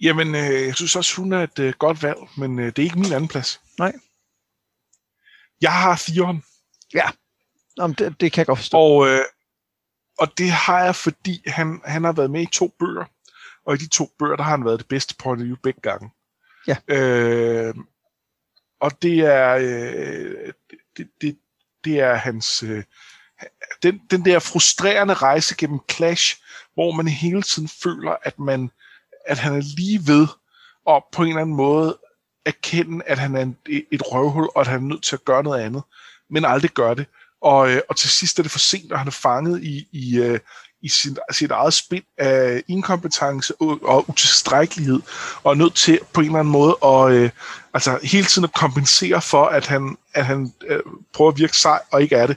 Jamen, øh, jeg synes også, hun er et øh, godt valg, men øh, det er ikke min anden plads. Nej. Jeg har Theon. Ja, Jamen, det, det kan jeg godt forstå. Og, øh, og det har jeg, fordi han, han har været med i to bøger, og i de to bøger, der har han været det bedste point of view begge gange. Ja. Øh, og det er øh, det, det, det er hans øh, den, den der frustrerende rejse gennem Clash, hvor man hele tiden føler, at man at han er lige ved at på en eller anden måde erkende, at han er en, et røvhul, og at han er nødt til at gøre noget andet, men aldrig gør det. Og, øh, og til sidst er det for sent, og han er fanget i, i, øh, i sin, sit eget spil af inkompetence og, og utilstrækkelighed, og er nødt til på en eller anden måde at øh, altså, hele tiden at kompensere for, at han, at han øh, prøver at virke sej og ikke er det.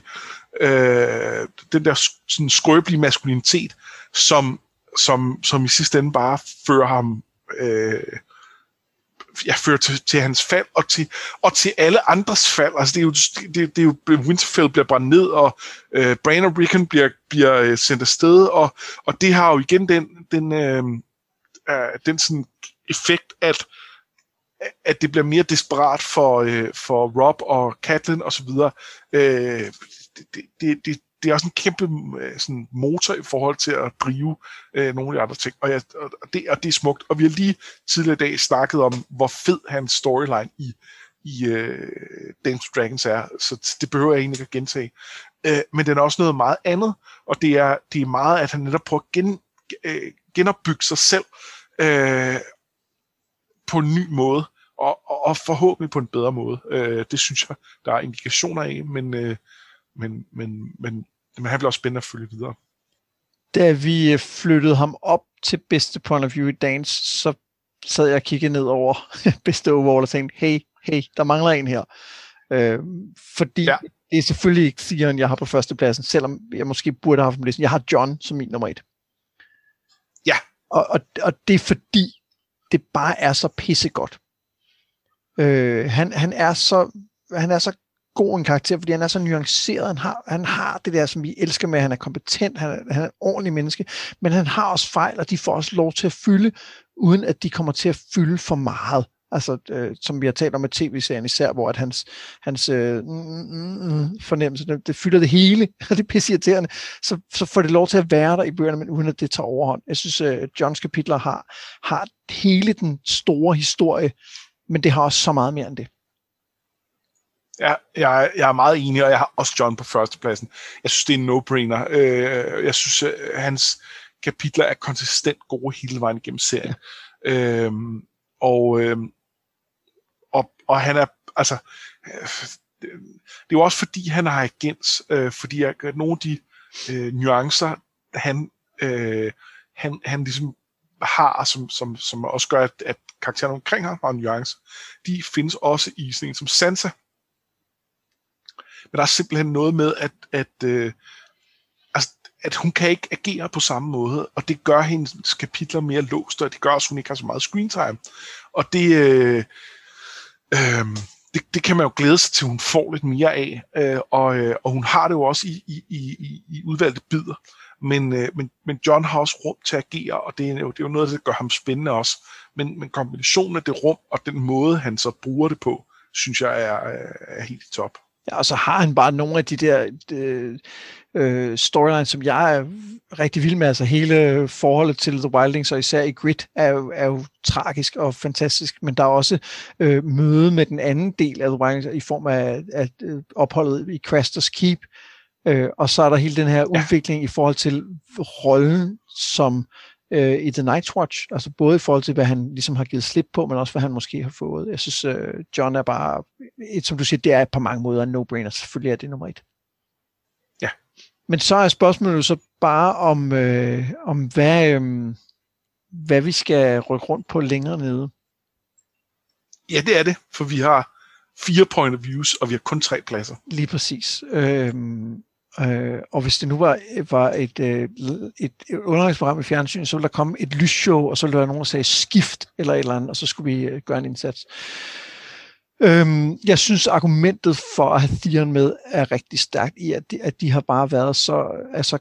Øh, den der sådan, skrøbelige maskulinitet, som, som, som i sidste ende bare fører ham øh, ja, fører til, til hans fald, og til, og til alle andres fald. Altså, det er jo, det, det er jo Winterfell bliver brændt ned, og øh, Bran og Rickon bliver, bliver øh, sendt afsted, og, og det har jo igen den, den, øh, øh, den sådan effekt, at at det bliver mere desperat for, øh, for Rob og Catelyn osv. Øh, det, det, det, det er også en kæmpe øh, sådan, motor i forhold til at drive øh, nogle af de andre ting. Og, ja, og, det, og det er smukt. Og vi har lige tidligere i dag snakket om, hvor fed hans storyline i, i øh, Dance Dragons er, så det behøver jeg egentlig ikke at gentage. øh, men den er også noget meget andet, og det er, det er meget, at han netop prøver at gen, øh, genopbygge sig selv øh, på en ny måde, og, og, og forhåbentlig på en bedre måde. Øh, det synes jeg, der er indikationer af, men, øh, men, men, men, men han bliver også spændende at følge videre. Da vi flyttede ham op til bedste point of view i dagens, så sad jeg og kiggede ned over <laughs> bedste overall og tænkte, hey, hey, der mangler en her. Øh, fordi ja. det er selvfølgelig ikke Theon, jeg har på førstepladsen, selvom jeg måske burde have haft på listen. Jeg har John som min nummer et. Ja. Og, og, og det er fordi, det bare er så pissegodt. Øh, han, han, er så, han er så god en karakter, fordi han er så nuanceret. Han har, han har det der, som vi elsker med, han er kompetent, han er, han er en ordentlig menneske, men han har også fejl, og de får også lov til at fylde, uden at de kommer til at fylde for meget. Altså, øh, som vi har talt om med tv-serien især, hvor at hans, hans øh, mm, mm, mm, mm fornemmelse, det, det fylder det hele, <laughs> og det er pissirriterende, så, så får det lov til at være der i bøgerne, men uden at det tager overhånd. Jeg synes, øh, Johns kapitler har, har hele den store historie, men det har også så meget mere end det. Ja, jeg, jeg er meget enig, og jeg har også John på førstepladsen. Jeg synes, det er en no-brainer. Øh, jeg synes, øh, hans kapitler er konsistent gode hele vejen igennem serien. Ja. Øh, og, øh, og, og han er, altså, det er jo også fordi, han har agens, øh, fordi at nogle af de øh, nuancer, han, øh, han, han ligesom har, som, som, som også gør, at, at karaktererne omkring ham har nuancer, de findes også i sådan en som Sansa. Men der er simpelthen noget med, at, at, øh, altså, at hun kan ikke agere på samme måde, og det gør hendes kapitler mere låst, og det gør også, at hun ikke har så meget screen time. Og det, øh, øh, det, det kan man jo glæde sig til, at hun får lidt mere af, øh, og, øh, og hun har det jo også i, i, i, i udvalgte bidder. Men, øh, men, men John har også rum til at agere, og det er jo, det er jo noget, der gør ham spændende også. Men, men kombinationen af det rum og den måde, han så bruger det på, synes jeg er, er helt i top. Ja, og så har han bare nogle af de der øh, øh, storylines, som jeg er rigtig vild med. Altså hele forholdet til The Wildings, og især i Grit, er jo, er jo tragisk og fantastisk. Men der er også øh, møde med den anden del af The Wildings i form af, af øh, opholdet i Craster's Keep. Øh, og så er der hele den her ja. udvikling i forhold til rollen som øh, i The Night's Watch. Altså både i forhold til, hvad han ligesom har givet slip på, men også hvad han måske har fået. Jeg synes, øh, John er bare, et, som du siger, det er på mange måder en no-brainer. Selvfølgelig er det nummer et. Ja. Men så er spørgsmålet så bare om, øh, om hvad, øh, hvad vi skal rykke rundt på længere nede. Ja, det er det, for vi har fire point of views, og vi har kun tre pladser. Lige præcis. Øhm, Øh, og hvis det nu var, var et, øh, et, et underholdningsprogram i fjernsyn, så ville der komme et lysshow, og så ville der være nogen, der sagde skift eller et eller andet, og så skulle vi øh, gøre en indsats. Øhm, jeg synes, argumentet for at have Theon med er rigtig stærkt i, at de, at de har bare været så altså,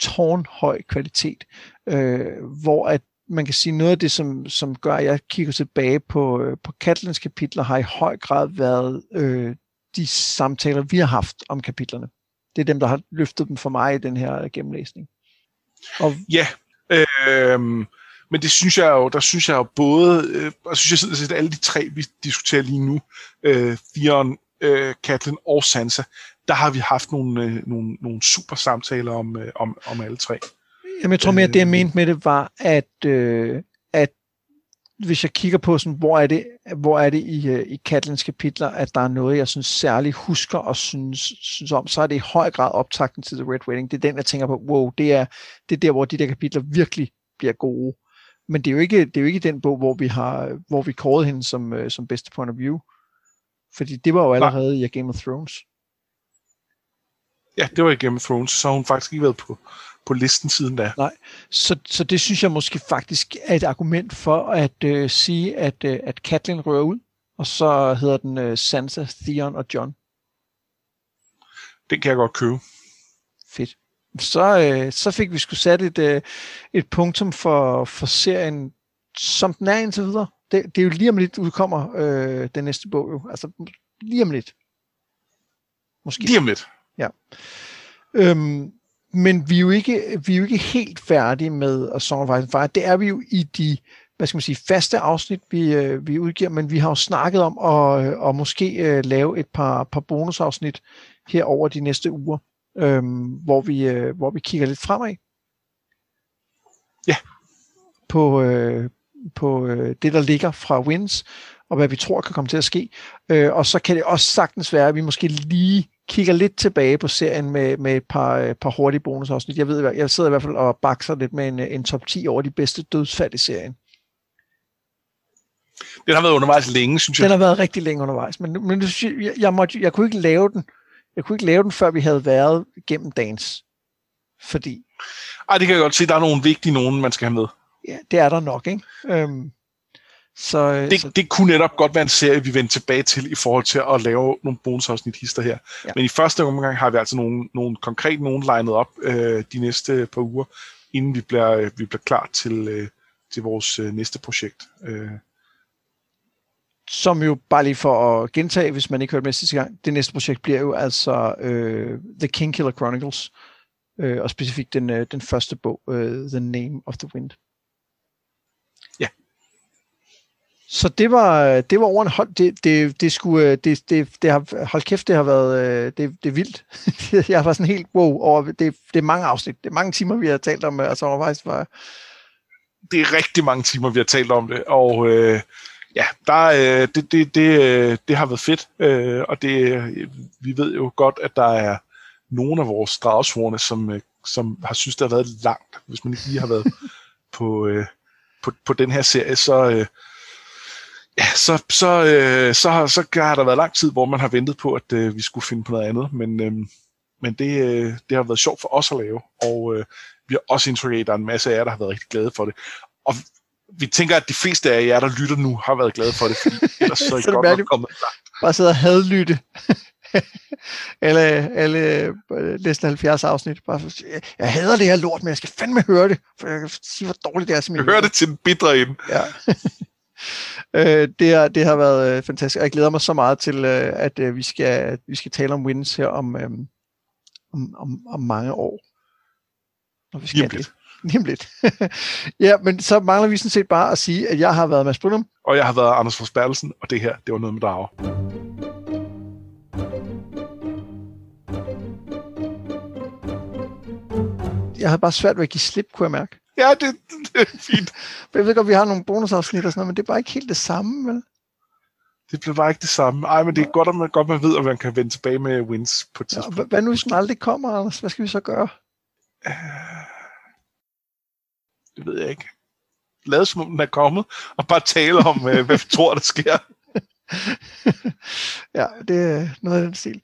tårnhøj kvalitet, øh, hvor at man kan sige, noget af det, som, som gør, at jeg kigger tilbage på, øh, på Katlins kapitler, har i høj grad været øh, de samtaler, vi har haft om kapitlerne det er dem, der har løftet dem for mig i den her gennemlæsning. Og... Ja, øh, men det synes jeg jo, der synes jeg jo både, øh, jeg synes jeg at alle de tre, vi diskuterer lige nu, øh, Theon, øh, Katlin og Sansa, der har vi haft nogle, øh, nogle, nogle super samtaler om, øh, om, om alle tre. Jamen, jeg tror mere, at det jeg øh, mente med det var, at, øh, at hvis jeg kigger på, sådan, hvor er det, hvor er det i, øh, i Katlins kapitler, at der er noget, jeg synes særligt husker og synes, synes om, så er det i høj grad optakten til The Red Wedding. Det er den, jeg tænker på, wow, det er, det er der, hvor de der kapitler virkelig bliver gode. Men det er jo ikke, det er jo ikke den bog, hvor vi har, hvor vi kårede hende som, øh, som bedste point of view. Fordi det var jo allerede i Game of Thrones. Ja, det var i Game of Thrones, så har hun faktisk ikke været på, på listen siden da. Nej, så, så det synes jeg måske faktisk er et argument for at øh, sige, at, øh, at Katlin rører ud, og så hedder den øh, Sansa, Theon og John. Det kan jeg godt købe. Fedt. Så, øh, så fik vi sgu sat et, øh, et punktum for, for serien, som den er indtil videre. Det, det er jo lige om lidt udkommer øh, den næste bog jo. Altså lige om lidt. Måske. Lige om lidt. Ja. Øhm, men vi er jo ikke, vi er jo ikke helt færdige med A Song of Ice and Fire. Det er vi jo i de hvad skal man sige, faste afsnit, vi, øh, vi udgiver, men vi har jo snakket om at, at måske uh, lave et par, par bonusafsnit her over de næste uger. øh, hvor, vi, øh, hvor vi kigger lidt fremad. Ja. På, øh, på øh, det, der ligger fra Wins, og hvad vi tror kan komme til at ske. Øh, og så kan det også sagtens være, at vi måske lige kigger lidt tilbage på serien med, med et par, øh, par hurtige bonusafsnit. Jeg ved, jeg sidder i hvert fald og bakser lidt med en, en top 10 over de bedste dødsfald i serien. Den har været undervejs længe, synes jeg. Den har været rigtig længe undervejs, men, men jeg, jeg, måtte, jeg kunne ikke lave den. Jeg kunne ikke lave den, før vi havde været gennem dagens. Fordi... Ej, det kan jeg godt se. Der er nogle vigtige nogen, man skal have med. Ja, det er der nok, ikke? Øhm, så, øh, det, så... det kunne netop godt være en serie, vi vender tilbage til i forhold til at lave nogle bonusafsnit hister her. Ja. Men i første omgang har vi altså nogle, nogle konkret nogen legnet op øh, de næste par uger, inden vi bliver, vi bliver klar til, øh, til vores øh, næste projekt. Øh. Som jo, bare lige for at gentage, hvis man ikke hørte med sidste gang, det næste projekt bliver jo altså øh, The King Killer Chronicles, øh, og specifikt den, øh, den første bog, øh, The Name of the Wind. Så det var, det var over en hold. Det, det, det, skulle, det, det, det har, hold kæft, det har været øh, det, det er vildt. <laughs> jeg var sådan helt wow over, det, det er mange afsnit. Det er mange timer, vi har talt om, altså undervejs var... Det er rigtig mange timer, vi har talt om det, og øh, ja, der, øh, det, det, det, øh, det har været fedt, øh, og det, vi ved jo godt, at der er nogle af vores dragsvorene, som, som har synes, det har været langt, hvis man ikke lige har været <laughs> på, øh, på, på den her serie, så... Øh, ja, så, så, øh, så, har, så har der været lang tid, hvor man har ventet på, at øh, vi skulle finde på noget andet. Men, øh, men det, øh, det har været sjovt for os at lave, og øh, vi har også indtryk af, at der er en masse af jer, der har været rigtig glade for det. Og vi tænker, at de fleste af jer, der lytter nu, har været glade for det, fordi <laughs> ellers så er I godt nok kommet langt. Bare sidde og hadlytte. <laughs> alle, alle øh, næsten 70 afsnit. Bare, jeg hader det her lort, men jeg skal fandme høre det, for jeg kan sige, hvor dårligt det er. Som jeg hører det til den bitre ind. Ja. <laughs> øh, det, har, det har været øh, fantastisk, jeg glæder mig så meget til, øh, at øh, vi, skal, vi skal tale om wins her om, øh, om, om, om mange år. Når vi skal Jamen lidt. Lidt. <laughs> ja, men så mangler vi sådan set bare at sige, at jeg har været Mads Brynum. Og jeg har været Anders Forsbergelsen, og det her, det var noget med drager. Jeg havde bare svært ved at give slip, kunne jeg mærke. Ja, det, det er fint. jeg ved godt, vi har nogle bonusafsnit og sådan noget, men det er bare ikke helt det samme, vel? Det bliver bare ikke det samme. Ej, men det er godt, at man, godt, man ved, at man kan vende tilbage med wins på et tidspunkt. Ja, hvad nu, hvis den aldrig kommer, Anders? Hvad skal vi så gøre? Uh, det ved jeg ikke. Lad som om den er kommet, og bare tale om, uh, hvad vi tror, der sker. <laughs> ja, det er noget af den stil.